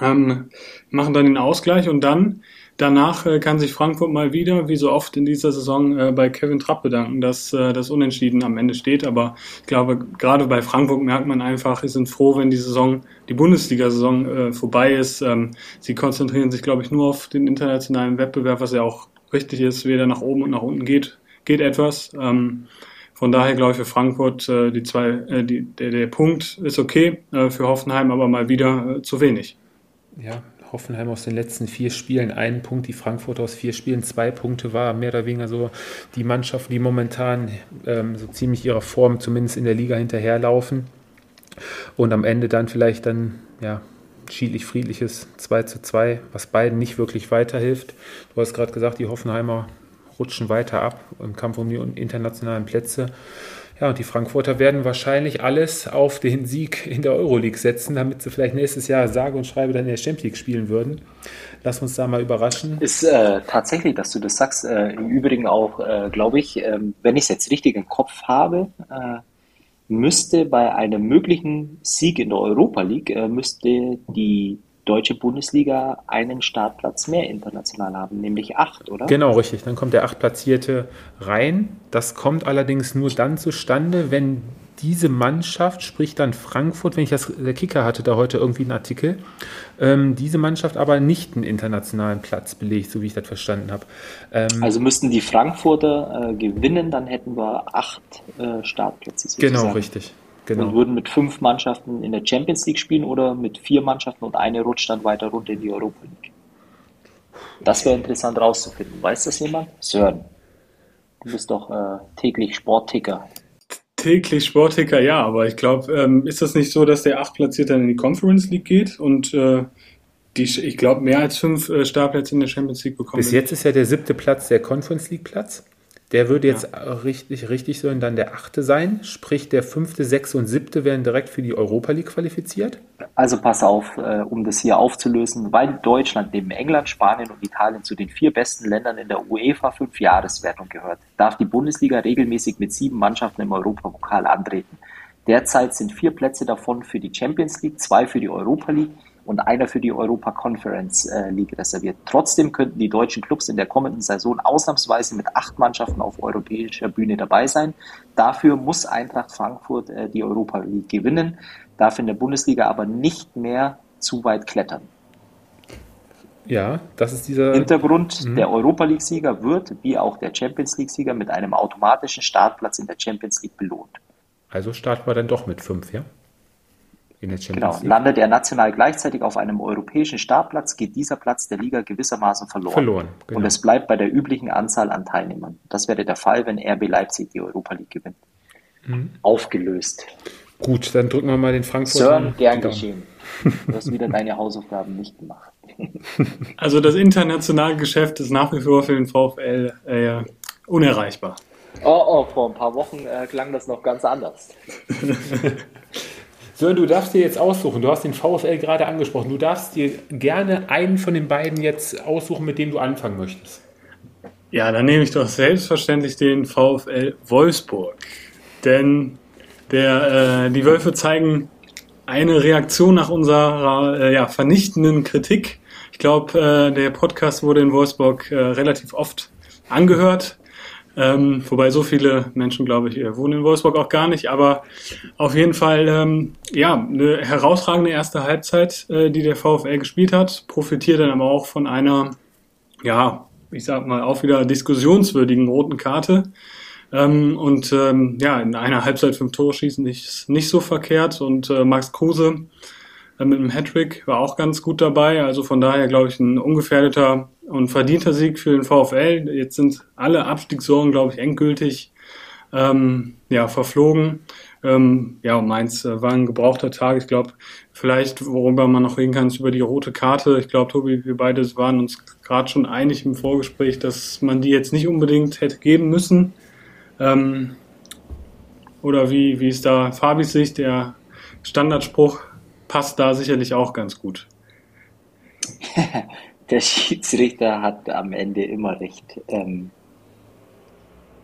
Ähm, machen dann den Ausgleich und dann danach äh, kann sich Frankfurt mal wieder, wie so oft in dieser Saison, äh, bei Kevin Trapp bedanken, dass äh, das Unentschieden am Ende steht. Aber ich glaube, gerade bei Frankfurt merkt man einfach, sie sind froh, wenn die Saison, die Bundesliga-Saison äh, vorbei ist. Ähm, sie konzentrieren sich, glaube ich, nur auf den internationalen Wettbewerb, was ja auch richtig ist, weder nach oben und nach unten geht, geht etwas. Ähm, von daher glaube ich für Frankfurt äh, die zwei, äh, die, der, der Punkt ist okay, für Hoffenheim aber mal wieder zu wenig.
Ja, Hoffenheim aus den letzten vier Spielen einen Punkt, die Frankfurt aus vier Spielen zwei Punkte war mehr oder weniger so die Mannschaft, die momentan ähm, so ziemlich ihrer Form zumindest in der Liga hinterherlaufen und am Ende dann vielleicht dann ja schiedlich friedliches 2 zu 2, was beiden nicht wirklich weiterhilft. Du hast gerade gesagt, die Hoffenheimer rutschen weiter ab im Kampf um die internationalen Plätze. Ja, und die Frankfurter werden wahrscheinlich alles auf den Sieg in der Euroleague setzen, damit sie vielleicht nächstes Jahr sage und schreibe dann in der Champions League spielen würden. Lass uns da mal überraschen.
Ist äh, tatsächlich, dass du das sagst, äh, im Übrigen auch, äh, glaube ich, äh, wenn ich es jetzt richtig im Kopf habe, äh, müsste bei einem möglichen Sieg in der Europa League, äh, müsste die deutsche Bundesliga einen Startplatz mehr international haben, nämlich acht, oder?
Genau, richtig. Dann kommt der Achtplatzierte rein. Das kommt allerdings nur dann zustande, wenn diese Mannschaft, sprich dann Frankfurt, wenn ich das, der Kicker hatte da heute irgendwie einen Artikel, ähm, diese Mannschaft aber nicht einen internationalen Platz belegt, so wie ich das verstanden habe.
Ähm, also müssten die Frankfurter äh, gewinnen, dann hätten wir acht äh, Startplätze.
Sozusagen. Genau, richtig. Genau.
Und würden mit fünf Mannschaften in der Champions League spielen oder mit vier Mannschaften und eine rutscht dann weiter runter in die Europa League. Das wäre interessant rauszufinden. Weiß das jemand? Sören. Du bist doch äh, täglich Sportticker.
Täglich Sportticker, ja, aber ich glaube, ähm, ist das nicht so, dass der Achtplatzierte dann in die Conference League geht und äh, die, ich glaube, mehr als fünf äh, Startplätze in der Champions League bekommen?
Bis jetzt ist ja der siebte Platz der Conference League Platz. Der würde jetzt ja. richtig, richtig sollen dann der achte sein, sprich der fünfte, sechste und siebte werden direkt für die Europa League qualifiziert.
Also pass auf, äh, um das hier aufzulösen, weil Deutschland neben England, Spanien und Italien zu den vier besten Ländern in der UEFA Fünfjahreswertung gehört, darf die Bundesliga regelmäßig mit sieben Mannschaften im Europapokal antreten. Derzeit sind vier Plätze davon für die Champions League, zwei für die Europa League und einer für die Europa Conference äh, League reserviert. Trotzdem könnten die deutschen Clubs in der kommenden Saison ausnahmsweise mit acht Mannschaften auf europäischer Bühne dabei sein. Dafür muss Eintracht Frankfurt äh, die Europa League gewinnen, darf in der Bundesliga aber nicht mehr zu weit klettern.
Ja, das ist dieser
Hintergrund. Mhm. Der Europa League-Sieger wird, wie auch der Champions League-Sieger, mit einem automatischen Startplatz in der Champions League belohnt.
Also starten wir dann doch mit fünf, ja?
In der Champions genau. Landet er national gleichzeitig auf einem europäischen Startplatz, geht dieser Platz der Liga gewissermaßen verloren.
Verloren.
Genau. Und es bleibt bei der üblichen Anzahl an Teilnehmern. Das wäre der Fall, wenn RB Leipzig die Europa League gewinnt. Mhm. Aufgelöst.
Gut, dann drücken wir mal den Frankfurt.
Sören, gern geschehen. Du hast wieder deine Hausaufgaben nicht gemacht.
Also das internationale Geschäft ist nach wie vor für den VfL äh, unerreichbar.
Oh, oh, vor ein paar Wochen äh, klang das noch ganz anders.
So, du darfst dir jetzt aussuchen. Du hast den VfL gerade angesprochen. Du darfst dir gerne einen von den beiden jetzt aussuchen, mit dem du anfangen möchtest.
Ja, dann nehme ich doch selbstverständlich den VfL Wolfsburg. Denn der, äh, die Wölfe zeigen eine Reaktion nach unserer äh, ja, vernichtenden Kritik. Ich glaube, äh, der Podcast wurde in Wolfsburg äh, relativ oft angehört. Ähm, wobei so viele Menschen, glaube ich, wohnen in Wolfsburg auch gar nicht. Aber auf jeden Fall, ähm, ja, eine herausragende erste Halbzeit, äh, die der VfL gespielt hat. Profitiert dann aber auch von einer, ja, ich sag mal, auch wieder diskussionswürdigen roten Karte. Ähm, und ähm, ja, in einer Halbzeit fünf Tore schießen ist nicht so verkehrt. Und äh, Max Kruse äh, mit einem Hattrick war auch ganz gut dabei. Also von daher, glaube ich, ein ungefährdeter und verdienter Sieg für den VfL. Jetzt sind alle Abstiegssorgen, glaube ich, endgültig ähm, ja, verflogen. Ähm, ja, Mainz äh, war ein gebrauchter Tag. Ich glaube, vielleicht, worüber man noch reden kann, ist über die rote Karte. Ich glaube, Tobi, wir beide waren uns gerade schon einig im Vorgespräch, dass man die jetzt nicht unbedingt hätte geben müssen. Ähm, oder wie, wie ist da Fabis Sicht? Der Standardspruch passt da sicherlich auch ganz gut.
der Schiedsrichter hat am Ende immer recht. Ähm,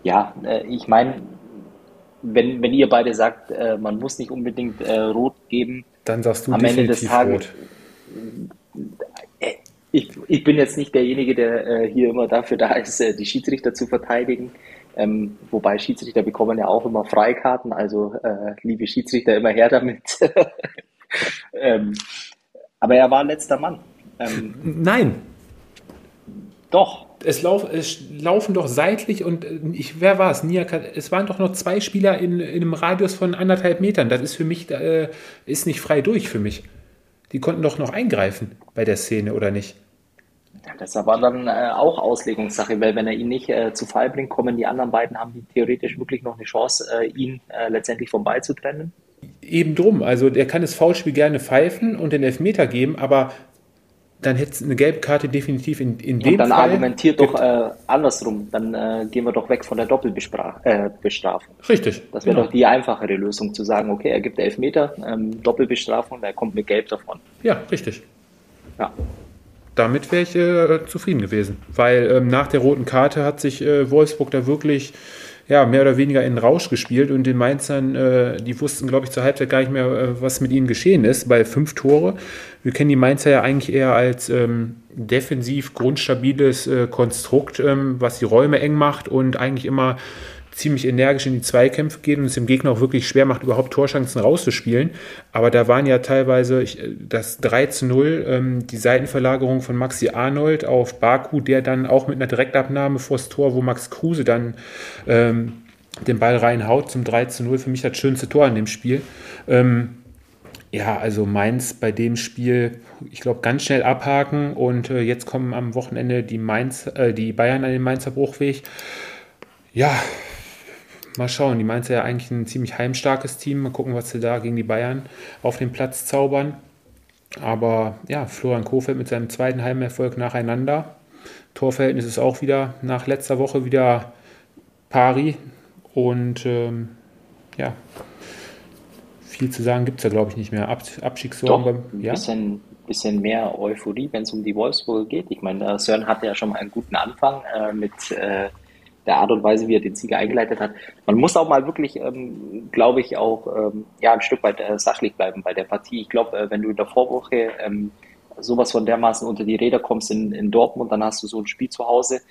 ja, äh, ich meine, wenn, wenn ihr beide sagt, äh, man muss nicht unbedingt äh, rot geben,
dann sagst du am Ende des Tages. Rot.
Äh, ich, ich bin jetzt nicht derjenige, der äh, hier immer dafür da ist, äh, die Schiedsrichter zu verteidigen. Ähm, wobei Schiedsrichter bekommen ja auch immer Freikarten, also liebe Schiedsrichter immer her damit. ähm, aber er war letzter Mann.
Ähm, Nein.
Doch.
Es, lauf, es, laufen doch seitlich und äh, ich, wer war es? Es waren doch noch zwei Spieler in, in einem Radius von anderthalb Metern. Das ist für mich, äh, ist nicht frei durch für mich. Die konnten doch noch eingreifen bei der Szene, oder nicht?
Ja, das war dann äh, auch Auslegungssache, weil wenn er ihn nicht äh, zu Fall bringt, kommen die anderen beiden, haben die theoretisch wirklich noch eine Chance, äh, ihn äh, letztendlich vom Ball zu trennen.
Eben drum. Also der kann das Foulspiel gerne pfeifen und den Elfmeter geben, aber dann hätte es eine gelbe Karte definitiv in, in dem
Und dann Fall argumentiert doch äh, andersrum. Dann äh, gehen wir doch weg von der Doppelbestrafung. Äh,
Richtig.
Das wäre genau. doch die einfachere Lösung, zu sagen, okay, er gibt Elfmeter, ähm, Doppelbestrafung, er kommt mit Gelb davon.
Ja, richtig.
Ja.
Damit wäre ich äh, zufrieden gewesen, weil ähm, nach der roten Karte hat sich äh, Wolfsburg da wirklich ja, mehr oder weniger in den Rausch gespielt und den Mainzern, äh, die wussten, glaube ich, zur Halbzeit gar nicht mehr, äh, was mit ihnen geschehen ist, weil fünf Tore. Wir kennen die Mainzer ja eigentlich eher als ähm, defensiv grundstabiles äh, Konstrukt, ähm, was die Räume eng macht und eigentlich immer ziemlich energisch in die Zweikämpfe geht und es dem Gegner auch wirklich schwer macht, überhaupt Torschancen rauszuspielen. Aber da waren ja teilweise ich, das 3 zu 0, ähm, die Seitenverlagerung von Maxi Arnold auf Baku, der dann auch mit einer Direktabnahme vors Tor, wo Max Kruse dann ähm, den Ball reinhaut zum 3 zu 0, für mich das schönste Tor in dem Spiel. Ähm, ja, also Mainz bei dem Spiel, ich glaube, ganz schnell abhaken und äh, jetzt kommen am Wochenende die, Mainz, äh, die Bayern an den Mainzer Bruchweg. Ja, mal schauen. Die Mainzer ja eigentlich ein ziemlich heimstarkes Team. Mal gucken, was sie da gegen die Bayern auf den Platz zaubern. Aber ja, Florian Kofeld mit seinem zweiten Heimerfolg nacheinander. Torverhältnis ist auch wieder nach letzter Woche wieder pari. Und ähm, ja, viel zu sagen gibt es da, glaube ich, nicht mehr. Ab, Abstiegssorgen.
Doch, ein ja? bisschen, bisschen mehr Euphorie, wenn es um die Wolfsburg geht. Ich meine, Sören hatte ja schon mal einen guten Anfang äh, mit äh, der Art und Weise, wie er den Sieger eingeleitet hat. Man muss auch mal wirklich, ähm, glaube ich, auch ähm, ja, ein Stück weit äh, sachlich bleiben bei der Partie. Ich glaube, äh, wenn du in der Vorwoche ähm, sowas von dermaßen unter die Räder kommst in, in Dortmund, dann hast du so ein Spiel zu Hause.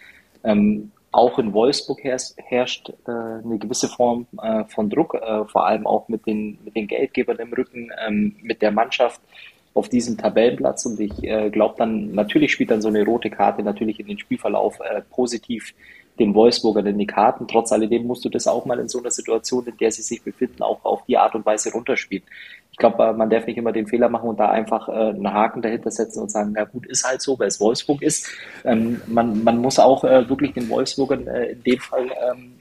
Ähm, auch in Wolfsburg herrscht, herrscht äh, eine gewisse Form äh, von Druck, äh, vor allem auch mit den, mit den Geldgebern im Rücken, ähm, mit der Mannschaft auf diesem Tabellenplatz. Und ich äh, glaube dann, natürlich spielt dann so eine rote Karte natürlich in den Spielverlauf äh, positiv den Wolfsburger in die Karten. Trotz alledem musst du das auch mal in so einer Situation, in der sie sich befinden, auch auf die Art und Weise runterspielen glaube, äh, man darf nicht immer den Fehler machen und da einfach äh, einen Haken dahinter setzen und sagen, na gut, ist halt so, weil es Wolfsburg ist. Ähm, man, man muss auch äh, wirklich den Wolfsburgern in dem Fall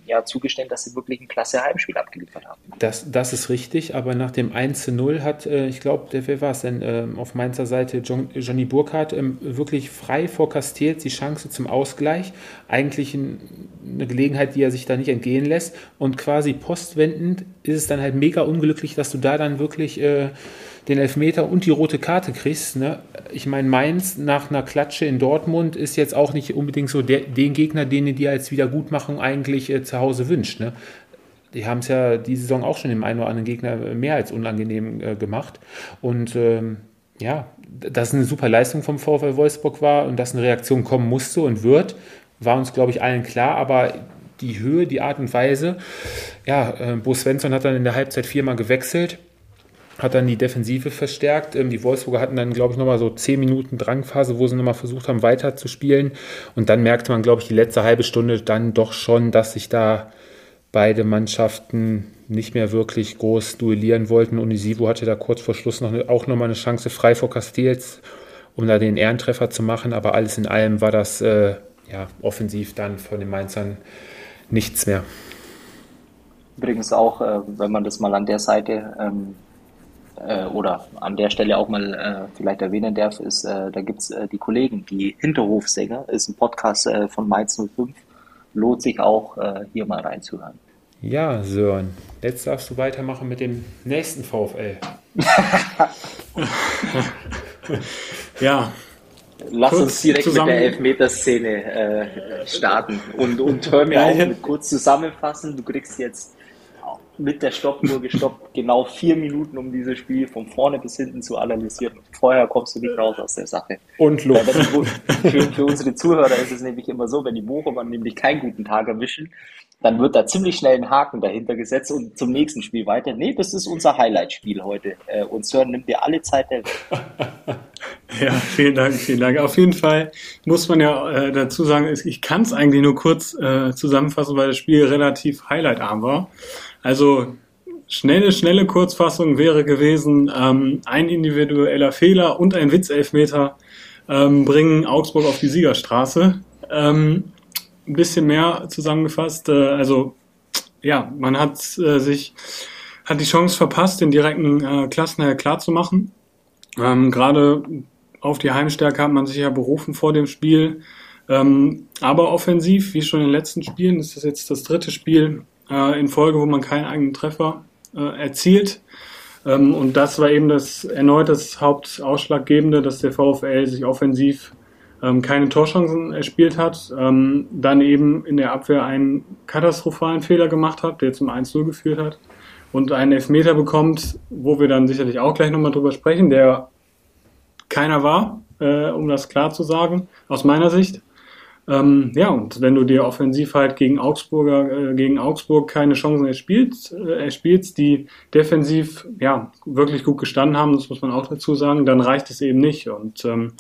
ähm, ja zugestehen, dass sie wirklich ein klasse Heimspiel abgeliefert haben.
Das, das ist richtig, aber nach dem 1 zu 0 hat, äh, ich glaube, wer war es denn, äh, auf Mainzer Seite John, Johnny Burkhardt ähm, wirklich frei vor Castells die Chance zum Ausgleich. Eigentlich ein, eine Gelegenheit, die er sich da nicht entgehen lässt. Und quasi postwendend ist es dann halt mega unglücklich, dass du da dann wirklich äh, den Elfmeter und die rote Karte kriegst. Ne? Ich meine, Mainz nach einer Klatsche in Dortmund ist jetzt auch nicht unbedingt so der, den Gegner, den du dir als Wiedergutmachung eigentlich äh, zu Hause wünscht. Ne? Die haben es ja die Saison auch schon dem einen oder anderen Gegner mehr als unangenehm äh, gemacht. Und ähm, ja, dass eine super Leistung vom VfL Wolfsburg war und dass eine Reaktion kommen musste und wird, war uns, glaube ich, allen klar. Aber die Höhe, die Art und Weise, ja, äh, Bo Svensson hat dann in der Halbzeit viermal gewechselt hat dann die Defensive verstärkt. Ähm, die Wolfsburger hatten dann, glaube ich, nochmal so zehn Minuten Drangphase, wo sie nochmal versucht haben, weiter zu spielen. Und dann merkte man, glaube ich, die letzte halbe Stunde dann doch schon, dass sich da beide Mannschaften nicht mehr wirklich groß duellieren wollten. Unisivo hatte da kurz vor Schluss noch auch nochmal eine Chance frei vor Castells, um da den Ehrentreffer zu machen. Aber alles in allem war das äh, ja, offensiv dann von den Mainzern nichts mehr.
Übrigens auch, äh, wenn man das mal an der Seite ähm, äh, oder an der Stelle auch mal äh, vielleicht erwähnen darf, ist, äh, da gibt's äh, die Kollegen, die Hinterhofsänger, ist ein Podcast äh, von Mainz 05. Lohnt sich auch, äh, hier mal reinzuhören.
Ja, Sören, jetzt darfst du weitermachen mit dem nächsten VfL.
ja.
Lass kurz uns direkt zusammen. mit der Elfmeterszene äh, starten und, und hör mir auch kurz zusammenfassen. Du kriegst jetzt mit der Stoppuhr gestoppt, genau vier Minuten, um dieses Spiel von vorne bis hinten zu analysieren. Vorher kommst du nicht raus aus der Sache.
Und los.
Für, für, unsere Zuhörer ist es nämlich immer so, wenn die Bochumer nämlich keinen guten Tag erwischen, dann wird da ziemlich schnell ein Haken dahinter gesetzt und zum nächsten Spiel weiter. Nee, das ist unser Highlight-Spiel heute. Äh, und Sören nimmt dir alle Zeit der Welt.
Ja, vielen Dank, vielen Dank. Auf jeden Fall muss man ja äh, dazu sagen, ich kann es eigentlich nur kurz äh, zusammenfassen, weil das Spiel relativ highlightarm war. Also schnelle, schnelle Kurzfassung wäre gewesen, ähm, ein individueller Fehler und ein Witzelfmeter ähm, bringen Augsburg auf die Siegerstraße. Ähm, ein bisschen mehr zusammengefasst, äh, also ja, man hat äh, sich hat die Chance verpasst, den direkten äh, Klassenerhalt klar zu machen. Ähm, Gerade auf die Heimstärke hat man sich ja berufen vor dem Spiel. Ähm, aber offensiv, wie schon in den letzten Spielen, ist das jetzt das dritte Spiel, äh, in Folge, wo man keinen eigenen Treffer äh, erzielt. Ähm, und das war eben das erneut das Hauptausschlaggebende, dass der VfL sich offensiv ähm, keine Torchancen erspielt hat, ähm, dann eben in der Abwehr einen katastrophalen Fehler gemacht hat, der zum 1-0 geführt hat und einen Elfmeter bekommt, wo wir dann sicherlich auch gleich nochmal drüber sprechen, der keiner war, äh, um das klar zu sagen, aus meiner Sicht. Ähm, ja, und wenn du dir offensiv halt gegen Augsburger, äh, gegen Augsburg keine Chancen erspielst, äh, erspielst, die defensiv ja wirklich gut gestanden haben, das muss man auch dazu sagen, dann reicht es eben nicht. Und ähm,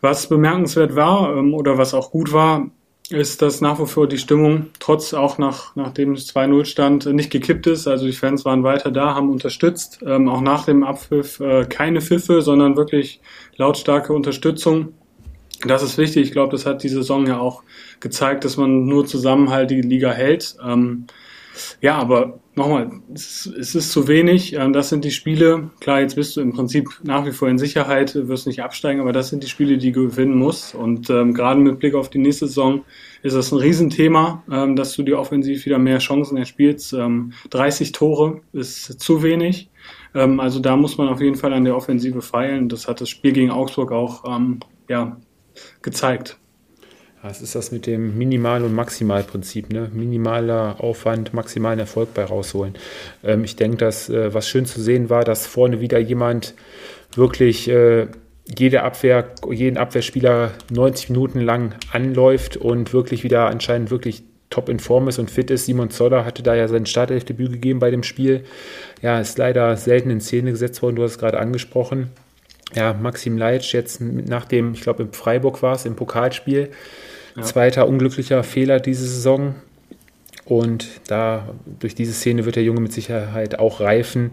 was bemerkenswert war ähm, oder was auch gut war, ist, dass nach wie vor die Stimmung, trotz auch nach, nachdem es 2-0 stand, nicht gekippt ist. Also die Fans waren weiter da, haben unterstützt. Ähm, auch nach dem Abpfiff äh, keine Pfiffe, sondern wirklich lautstarke Unterstützung. Das ist wichtig. Ich glaube, das hat die Saison ja auch gezeigt, dass man nur zusammen halt die Liga hält. Ähm, ja, aber nochmal, es, es, ist zu wenig. Ähm, das sind die Spiele. Klar, jetzt bist du im Prinzip nach wie vor in Sicherheit, wirst nicht absteigen, aber das sind die Spiele, die du gewinnen musst. Und ähm, gerade mit Blick auf die nächste Saison ist das ein Riesenthema, ähm, dass du dir offensiv wieder mehr Chancen erspielst. Ähm, 30 Tore ist zu wenig. Ähm, also da muss man auf jeden Fall an der Offensive feilen. Das hat das Spiel gegen Augsburg auch ähm, ja, gezeigt.
Was ist das mit dem Minimal- und Maximalprinzip? Ne? Minimaler Aufwand, maximalen Erfolg bei rausholen. Ähm, ich denke, dass äh, was schön zu sehen war, dass vorne wieder jemand wirklich äh, jede Abwehr, jeden Abwehrspieler 90 Minuten lang anläuft und wirklich wieder anscheinend wirklich top in Form ist und fit ist. Simon Zoller hatte da ja sein Startelfdebüt gegeben bei dem Spiel. Ja, ist leider selten in Szene gesetzt worden, du hast es gerade angesprochen. Ja, Maxim Leitsch jetzt nach dem, ich glaube, im Freiburg war es, im Pokalspiel, ja. Zweiter unglücklicher Fehler diese Saison. Und da durch diese Szene wird der Junge mit Sicherheit auch reifen.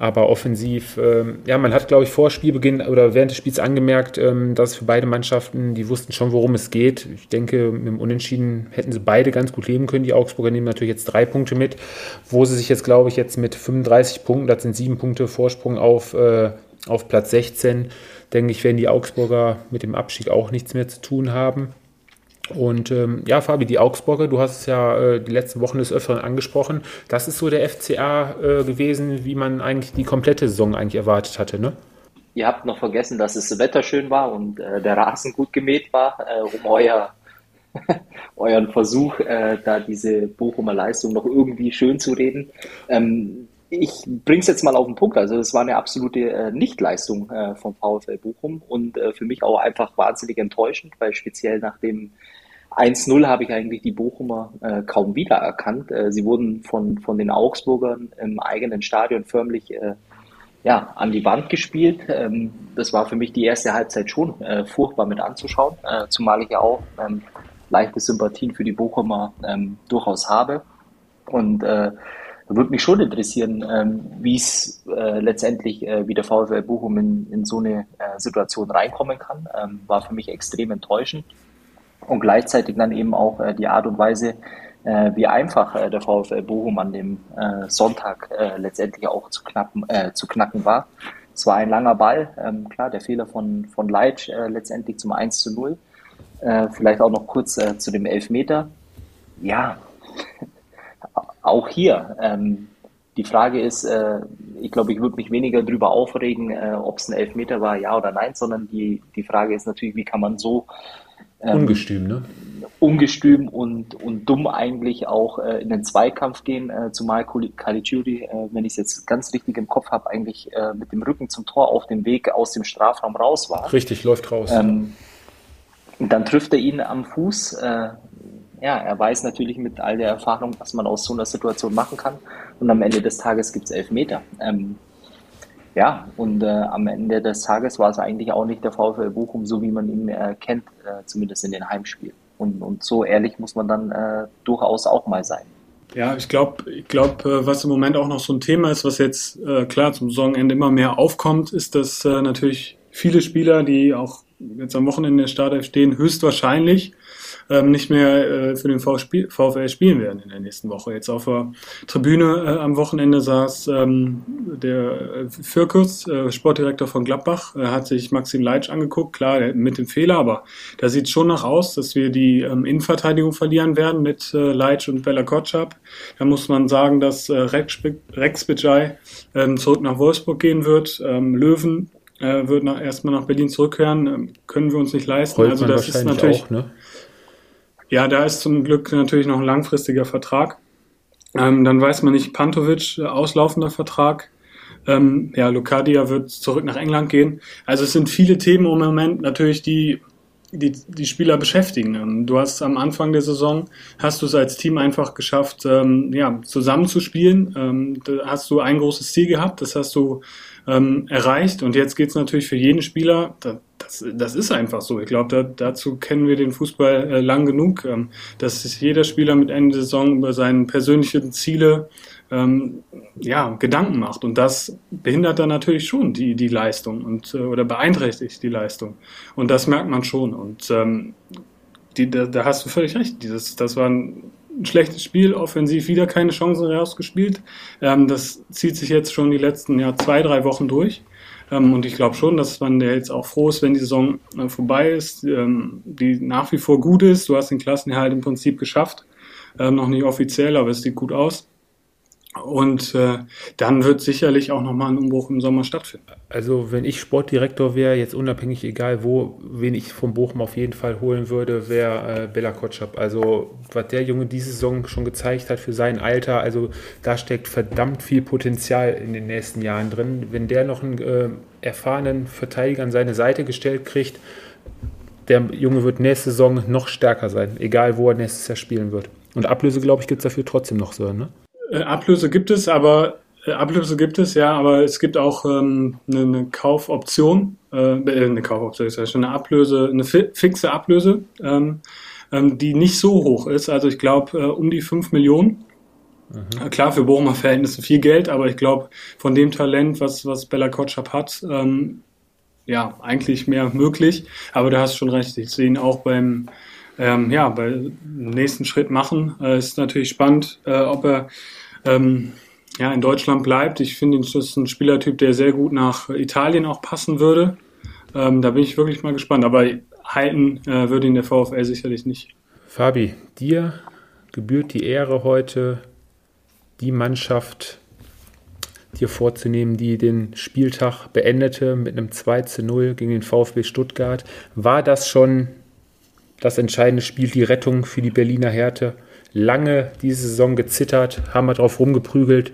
Aber offensiv, ähm, ja, man hat, glaube ich, vor Spielbeginn oder während des Spiels angemerkt, ähm, dass für beide Mannschaften, die wussten schon, worum es geht. Ich denke, mit dem Unentschieden hätten sie beide ganz gut leben können. Die Augsburger nehmen natürlich jetzt drei Punkte mit, wo sie sich jetzt, glaube ich, jetzt mit 35 Punkten, das sind sieben Punkte Vorsprung auf, äh, auf Platz 16, denke ich, werden die Augsburger mit dem Abstieg auch nichts mehr zu tun haben. Und ähm, ja, Fabi, die Augsburger, du hast es ja äh, die letzten Wochen des Öfteren angesprochen. Das ist so der FCA äh, gewesen, wie man eigentlich die komplette Saison eigentlich erwartet hatte, ne?
Ihr habt noch vergessen, dass das Wetter schön war und äh, der Rasen gut gemäht war, äh, um euer, euren Versuch, äh, da diese Bochumer Leistung noch irgendwie schön zu reden. Ähm, ich bringe es jetzt mal auf den Punkt. Also es war eine absolute äh, Nichtleistung äh, vom VfL Bochum und äh, für mich auch einfach wahnsinnig enttäuschend, weil speziell nach dem 1-0 habe ich eigentlich die Bochumer äh, kaum wiedererkannt. Äh, sie wurden von, von den Augsburgern im eigenen Stadion förmlich äh, ja, an die Wand gespielt. Ähm, das war für mich die erste Halbzeit schon äh, furchtbar mit anzuschauen, äh, zumal ich ja auch ähm, leichte Sympathien für die Bochumer ähm, durchaus habe. Und äh, würde mich schon interessieren, ähm, wie es äh, letztendlich äh, wie der VfL Bochum in, in so eine äh, Situation reinkommen kann. Ähm, war für mich extrem enttäuschend und gleichzeitig dann eben auch äh, die Art und Weise, äh, wie einfach äh, der VfL Bochum an dem äh, Sonntag äh, letztendlich auch zu, knappen, äh, zu knacken war. Es war ein langer Ball, ähm, klar, der Fehler von, von Leitsch äh, letztendlich zum 1 zu 0. Äh, vielleicht auch noch kurz äh, zu dem Elfmeter. Ja, auch hier. Ähm, die Frage ist, äh, ich glaube, ich würde mich weniger darüber aufregen, äh, ob es ein Elfmeter war, ja oder nein, sondern die, die Frage ist natürlich, wie kann man so
ähm, ungestüm, ne?
ungestüm und, und dumm eigentlich auch äh, in den Zweikampf gehen, äh, zumal Caligiuri, äh, wenn ich es jetzt ganz richtig im Kopf habe, eigentlich äh, mit dem Rücken zum Tor auf dem Weg aus dem Strafraum raus war.
Richtig, läuft raus.
Ähm, dann trifft er ihn am Fuß, ja, er weiß natürlich mit all der Erfahrung, was man aus so einer Situation machen kann. Und am Ende des Tages gibt es elf Meter. Ähm, ja, und äh, am Ende des Tages war es eigentlich auch nicht der VfL Bochum, so wie man ihn äh, kennt, äh, zumindest in den Heimspielen. Und, und so ehrlich muss man dann äh, durchaus auch mal sein.
Ja, ich glaube, ich glaub, äh, was im Moment auch noch so ein Thema ist, was jetzt äh, klar zum Saisonende immer mehr aufkommt, ist, dass natürlich viele Spieler, die auch jetzt am Wochenende in der Startelf stehen, höchstwahrscheinlich ähm, nicht mehr äh, für den VfL spielen werden in der nächsten Woche. Jetzt auf der Tribüne äh, am Wochenende saß ähm, der äh, Fürkus, äh, Sportdirektor von Gladbach, hat sich Maxim Leitsch angeguckt, klar, mit dem Fehler, aber da sieht schon nach aus, dass wir die ähm, Innenverteidigung verlieren werden mit äh, Leitsch und Bella Kotschap. Da muss man sagen, dass äh, Rex, Rex Bijay, ähm, zurück nach Wolfsburg gehen wird. Ähm, Löwen äh, wird nach, erstmal nach Berlin zurückkehren, ähm, können wir uns nicht leisten.
Holtmann also das ist natürlich auch, ne?
Ja, da ist zum Glück natürlich noch ein langfristiger Vertrag. Ähm, dann weiß man nicht, Pantovic, äh, auslaufender Vertrag. Ähm, ja, Lucadia wird zurück nach England gehen. Also es sind viele Themen im Moment natürlich, die die, die Spieler beschäftigen. Ähm, du hast am Anfang der Saison, hast du es als Team einfach geschafft, ähm, ja, zusammenzuspielen. Ähm, da hast du ein großes Ziel gehabt, das hast du ähm, erreicht. Und jetzt geht es natürlich für jeden Spieler, da, das, das ist einfach so. Ich glaube, da, dazu kennen wir den Fußball äh, lang genug, ähm, dass sich jeder Spieler mit Ende der Saison über seine persönlichen Ziele ähm, ja, Gedanken macht. Und das behindert dann natürlich schon die, die Leistung und, äh, oder beeinträchtigt die Leistung. Und das merkt man schon. Und ähm, die, da, da hast du völlig recht. Dieses, das war ein schlechtes Spiel, offensiv wieder keine Chancen rausgespielt. Ähm, das zieht sich jetzt schon die letzten ja, zwei, drei Wochen durch. Ähm, und ich glaube schon, dass man jetzt auch froh ist, wenn die Saison äh, vorbei ist, ähm, die nach wie vor gut ist. Du hast den Klassenerhalt im Prinzip geschafft. Ähm, noch nicht offiziell, aber es sieht gut aus. Und äh, dann wird sicherlich auch nochmal ein Umbruch im Sommer stattfinden.
Also wenn ich Sportdirektor wäre, jetzt unabhängig egal wo, wen ich vom Bochum auf jeden Fall holen würde, wäre äh, Bella Kotschap. Also was der Junge diese Saison schon gezeigt hat für sein Alter, also da steckt verdammt viel Potenzial in den nächsten Jahren drin. Wenn der noch einen äh, erfahrenen Verteidiger an seine Seite gestellt kriegt, der Junge wird nächste Saison noch stärker sein, egal wo er nächstes Jahr spielen wird. Und Ablöse, glaube ich, gibt es dafür trotzdem noch so, ne?
Äh, Ablöse gibt es, aber äh, Ablöse gibt es, ja, aber es gibt auch ähm, eine, eine Kaufoption, äh, äh eine Kaufoption, ist ja schon eine Ablöse, eine fi fixe Ablöse, ähm, ähm, die nicht so hoch ist. Also ich glaube äh, um die 5 Millionen. Mhm. Klar, für Bochumer Verhältnisse viel Geld, aber ich glaube, von dem Talent, was, was Bella Kotschap hat, ähm, ja, eigentlich mehr möglich. Aber du hast schon recht, ich sehe ihn auch beim, ähm, ja, beim nächsten Schritt machen. Äh, ist natürlich spannend, äh, ob er ähm, ja, in Deutschland bleibt. Ich finde, das ist ein Spielertyp, der sehr gut nach Italien auch passen würde. Ähm, da bin ich wirklich mal gespannt. Aber halten äh, würde ihn der VfL sicherlich nicht.
Fabi, dir gebührt die Ehre heute, die Mannschaft dir vorzunehmen, die den Spieltag beendete mit einem 2 zu 0 gegen den VfB Stuttgart. War das schon das entscheidende Spiel, die Rettung für die Berliner Härte? Lange diese Saison gezittert, haben wir drauf rumgeprügelt.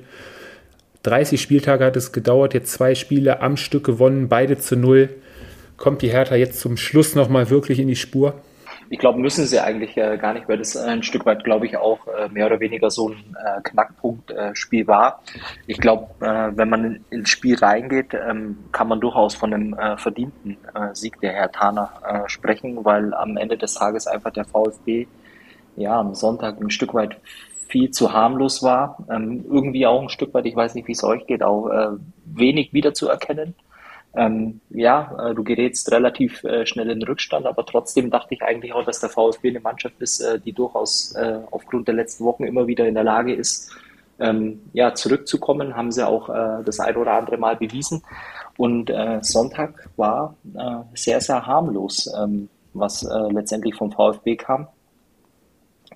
30 Spieltage hat es gedauert, jetzt zwei Spiele am Stück gewonnen, beide zu null. Kommt die Hertha jetzt zum Schluss nochmal wirklich in die Spur?
Ich glaube, müssen sie eigentlich äh, gar nicht, weil das ein Stück weit, glaube ich, auch äh, mehr oder weniger so ein äh, Knackpunkt-Spiel äh, war. Ich glaube, äh, wenn man ins Spiel reingeht, ähm, kann man durchaus von einem äh, verdienten Sieg der Herthaner sprechen, weil am Ende des Tages einfach der VfB ja, am Sonntag ein Stück weit viel zu harmlos war. Ähm, irgendwie auch ein Stück weit, ich weiß nicht, wie es euch geht, auch äh, wenig wiederzuerkennen. Ähm, ja, äh, du gerätst relativ äh, schnell in Rückstand, aber trotzdem dachte ich eigentlich auch, dass der VfB eine Mannschaft ist, äh, die durchaus äh, aufgrund der letzten Wochen immer wieder in der Lage ist, ähm, ja, zurückzukommen. Haben sie auch äh, das ein oder andere Mal bewiesen. Und Sonntag war sehr, sehr harmlos, ähm, was letztendlich vom VfB kam.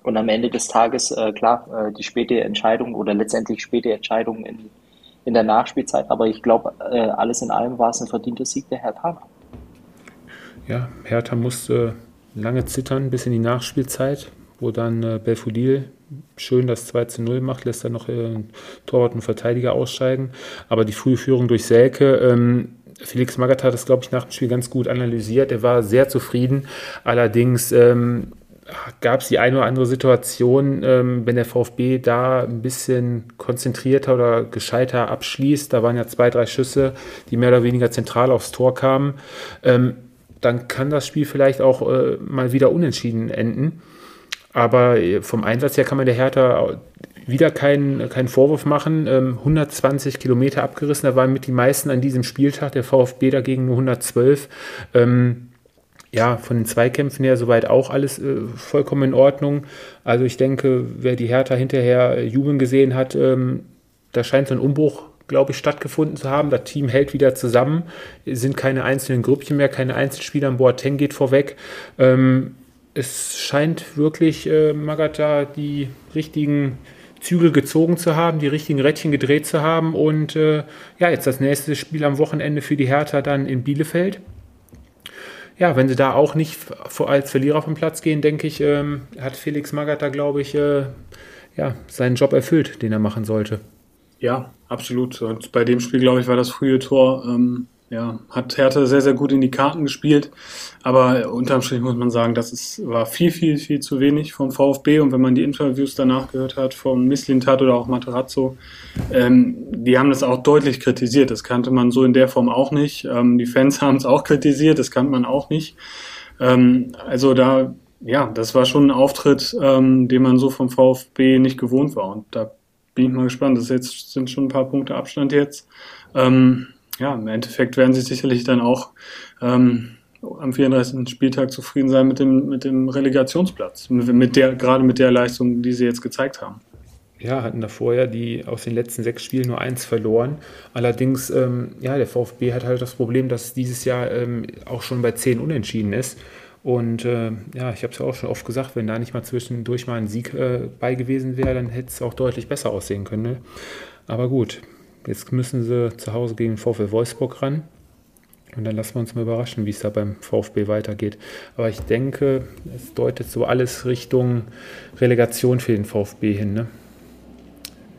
Und am Ende des Tages, äh, klar, äh, die späte Entscheidung oder letztendlich späte Entscheidung in, in der Nachspielzeit. Aber ich glaube, äh, alles in allem war es ein verdienter Sieg der Hertha.
Ja, Hertha musste lange zittern bis in die Nachspielzeit, wo dann äh, Belfodil schön das 2 zu 0 macht, lässt dann noch äh, Torwart und Verteidiger aussteigen. Aber die frühe Führung durch Selke, ähm, Felix Magath hat das, glaube ich, nach dem Spiel ganz gut analysiert. Er war sehr zufrieden. Allerdings ähm, gab es die eine oder andere Situation, ähm, wenn der VfB da ein bisschen konzentrierter oder gescheiter abschließt, da waren ja zwei, drei Schüsse, die mehr oder weniger zentral aufs Tor kamen, ähm, dann kann das Spiel vielleicht auch äh, mal wieder unentschieden enden. Aber äh, vom Einsatz her kann man der Hertha wieder keinen, keinen Vorwurf machen. Ähm, 120 Kilometer abgerissen, da waren mit die meisten an diesem Spieltag, der VfB dagegen nur 112. Ähm, ja, von den Zweikämpfen her soweit auch alles äh, vollkommen in Ordnung. Also ich denke, wer die Hertha hinterher jubeln gesehen hat, ähm, da scheint so ein Umbruch, glaube ich, stattgefunden zu haben. Das Team hält wieder zusammen, sind keine einzelnen Grüppchen mehr, keine Einzelspieler an Bord. Ten geht vorweg. Ähm, es scheint wirklich äh, Magata die richtigen Zügel gezogen zu haben, die richtigen Rädchen gedreht zu haben. Und äh, ja, jetzt das nächste Spiel am Wochenende für die Hertha dann in Bielefeld ja, wenn sie da auch nicht als Verlierer vom Platz gehen, denke ich, ähm, hat Felix Magath glaube ich, äh, ja, seinen Job erfüllt, den er machen sollte.
Ja, absolut. Und bei dem Spiel, glaube ich, war das frühe Tor ähm, ja, hat Hertha sehr, sehr gut in die Karten gespielt. Aber unterm Strich muss man sagen, das ist, war viel, viel, viel zu wenig vom VfB. Und wenn man die Interviews danach gehört hat von Misslintat oder auch Materazzo, ähm, die haben das auch deutlich kritisiert. Das kannte man so in der Form auch nicht. Ähm, die Fans haben es auch kritisiert, das kannte man auch nicht. Ähm, also da, ja, das war schon ein Auftritt, ähm, den man so vom VfB nicht gewohnt war. Und da bin ich mal gespannt. Das jetzt, sind schon ein paar Punkte Abstand jetzt. Ähm, ja, im Endeffekt werden sie sicherlich dann auch ähm, am 34. Spieltag zufrieden sein mit dem, mit dem Relegationsplatz, mit der, gerade mit der Leistung, die sie jetzt gezeigt haben.
Ja, hatten da vorher die aus den letzten sechs Spielen nur eins verloren. Allerdings, ähm, ja, der VfB hat halt das Problem, dass dieses Jahr ähm, auch schon bei zehn Unentschieden ist. Und äh, ja, ich habe es ja auch schon oft gesagt, wenn da nicht mal zwischendurch mal ein Sieg äh, bei gewesen wäre, dann hätte es auch deutlich besser aussehen können. Ne? Aber gut, Jetzt müssen sie zu Hause gegen VfL Wolfsburg ran. Und dann lassen wir uns mal überraschen, wie es da beim VfB weitergeht. Aber ich denke, es deutet so alles Richtung Relegation für den VfB hin. Ne?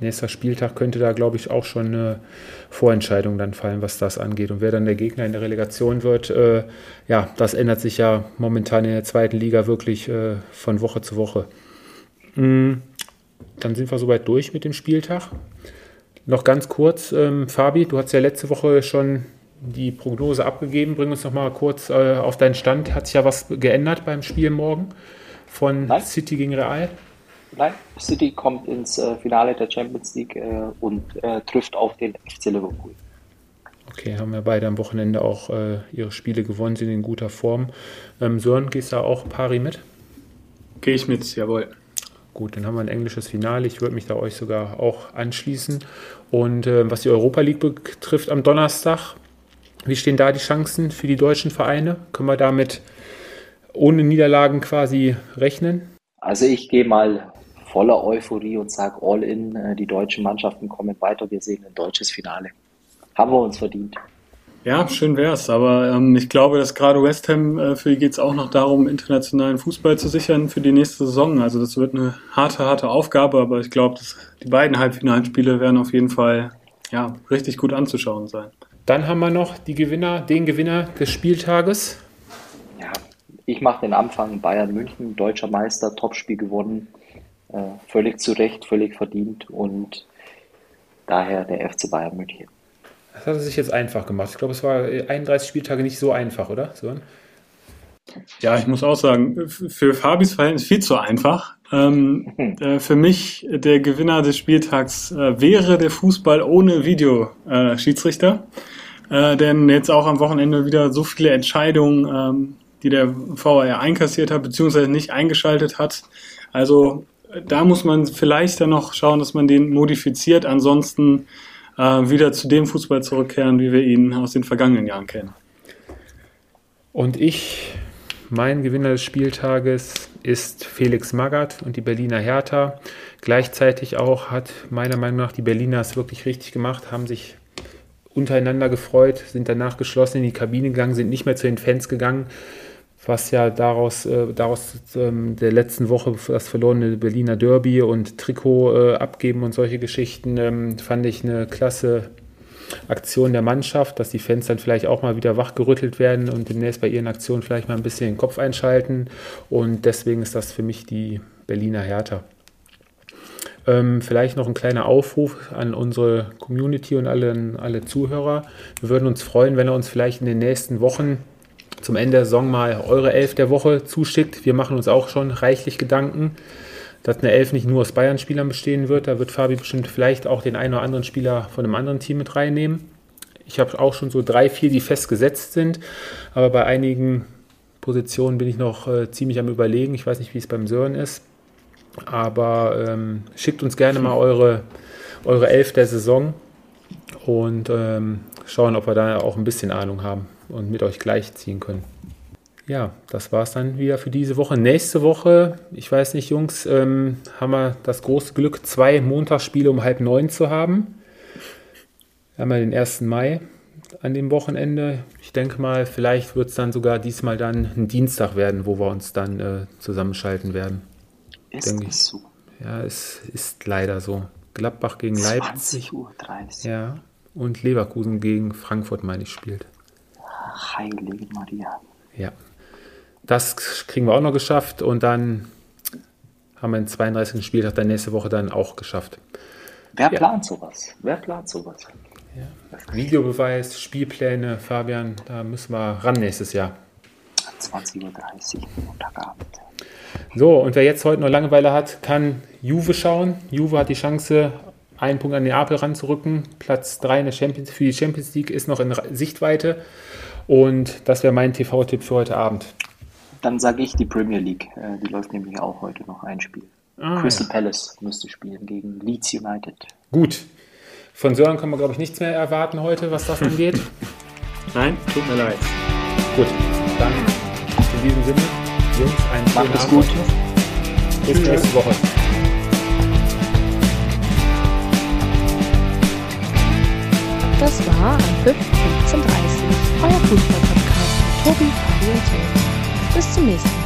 Nächster Spieltag könnte da, glaube ich, auch schon eine Vorentscheidung dann fallen, was das angeht. Und wer dann der Gegner in der Relegation wird, äh, ja, das ändert sich ja momentan in der zweiten Liga wirklich äh, von Woche zu Woche. Mhm. Dann sind wir soweit durch mit dem Spieltag. Noch ganz kurz, ähm, Fabi, du hast ja letzte Woche schon die Prognose abgegeben. Bring uns noch mal kurz äh, auf deinen Stand. Hat sich ja was geändert beim Spiel morgen von Nein. City gegen Real?
Nein, City kommt ins äh, Finale der Champions League äh, und äh, trifft auf den FC Liverpool.
Okay, haben ja beide am Wochenende auch äh, ihre Spiele gewonnen, sind in guter Form. Ähm, Sören, gehst du auch pari mit?
Gehe ich mit, jawohl.
Gut, dann haben wir ein englisches Finale. Ich würde mich da euch sogar auch anschließen. Und äh, was die Europa League betrifft am Donnerstag, wie stehen da die Chancen für die deutschen Vereine? Können wir damit ohne Niederlagen quasi rechnen?
Also ich gehe mal voller Euphorie und sage all in, äh, die deutschen Mannschaften kommen weiter. Wir sehen ein deutsches Finale. Haben wir uns verdient.
Ja, schön wär's. Aber ähm, ich glaube, dass gerade West Ham, äh, für die geht es auch noch darum, internationalen Fußball zu sichern für die nächste Saison. Also das wird eine harte, harte Aufgabe, aber ich glaube, dass die beiden Halbfinalspiele werden auf jeden Fall ja, richtig gut anzuschauen sein.
Dann haben wir noch die Gewinner, den Gewinner des Spieltages.
Ja, ich mache den Anfang Bayern München, deutscher Meister, Topspiel gewonnen. Äh, völlig zu Recht, völlig verdient und daher der FC Bayern München.
Das hat er sich jetzt einfach gemacht. Ich glaube, es war 31 Spieltage nicht so einfach, oder? So.
Ja, ich muss auch sagen, für Fabis Verhältnis viel zu einfach. Ähm, hm. äh, für mich der Gewinner des Spieltags äh, wäre der Fußball ohne Videoschiedsrichter. Äh, denn jetzt auch am Wochenende wieder so viele Entscheidungen, ähm, die der VAR einkassiert hat, beziehungsweise nicht eingeschaltet hat. Also da muss man vielleicht dann noch schauen, dass man den modifiziert. Ansonsten äh, wieder zu dem Fußball zurückkehren, wie wir ihn aus den vergangenen Jahren kennen.
Und ich, mein Gewinner des Spieltages ist Felix Magath und die Berliner Hertha. Gleichzeitig auch hat meiner Meinung nach die Berliner es wirklich richtig gemacht, haben sich untereinander gefreut, sind danach geschlossen in die Kabine gegangen, sind nicht mehr zu den Fans gegangen, was ja daraus, äh, daraus ähm, der letzten Woche das verlorene Berliner Derby und Trikot äh, abgeben und solche Geschichten ähm, fand ich eine klasse Aktion der Mannschaft, dass die Fans dann vielleicht auch mal wieder wachgerüttelt werden und demnächst bei ihren Aktionen vielleicht mal ein bisschen den Kopf einschalten. Und deswegen ist das für mich die Berliner Hertha. Ähm, vielleicht noch ein kleiner Aufruf an unsere Community und alle, alle Zuhörer. Wir würden uns freuen, wenn ihr uns vielleicht in den nächsten Wochen zum Ende der Saison mal eure Elf der Woche zuschickt. Wir machen uns auch schon reichlich Gedanken, dass eine Elf nicht nur aus Bayern-Spielern bestehen wird. Da wird Fabi bestimmt vielleicht auch den einen oder anderen Spieler von einem anderen Team mit reinnehmen. Ich habe auch schon so drei, vier, die festgesetzt sind, aber bei einigen Positionen bin ich noch äh, ziemlich am Überlegen. Ich weiß nicht, wie es beim Sören ist, aber ähm, schickt uns gerne mal eure, eure Elf der Saison und ähm, schauen, ob wir da auch ein bisschen Ahnung haben und mit euch gleichziehen können. Ja, das war es dann wieder für diese Woche. Nächste Woche, ich weiß nicht, Jungs, ähm, haben wir das große Glück, zwei Montagsspiele um halb neun zu haben. Ja den 1. Mai an dem Wochenende. Ich denke mal, vielleicht wird es dann sogar diesmal dann ein Dienstag werden, wo wir uns dann äh, zusammenschalten werden.
Ist denke es so?
Ja, es ist leider so. Gladbach gegen Leipzig.
20.30 Uhr.
Ja, und Leverkusen gegen Frankfurt, meine ich, spielt.
Heilige Maria.
Ja. Das kriegen wir auch noch geschafft und dann haben wir den 32. Spieltag dann nächste Woche dann auch geschafft.
Wer ja. plant sowas? Wer plant sowas?
Ja. Videobeweis, Spielpläne, Fabian, da müssen wir ran nächstes Jahr.
20.30 Uhr Montagabend.
So, und wer jetzt heute noch Langeweile hat, kann Juve schauen. Juve hat die Chance, einen Punkt an Neapel ranzurücken. Platz 3 in der Champions, für die Champions League ist noch in Sichtweite. Und das wäre mein TV-Tipp für heute Abend.
Dann sage ich die Premier League. Äh, die läuft nämlich auch heute noch ein Spiel. Ah, Crystal ja. Palace müsste spielen gegen Leeds United.
Gut. Von Sören können wir, glaube ich, nichts mehr erwarten heute, was das angeht.
Nein, tut mir leid.
Gut, dann in diesem Sinne, Jungs, einen
schönen Macht es gut.
Bis nächste Woche.
Das war am 15.30 euer Fußball-Podcast mit Tobi, Fabi und Sören. Bis zum nächsten Mal.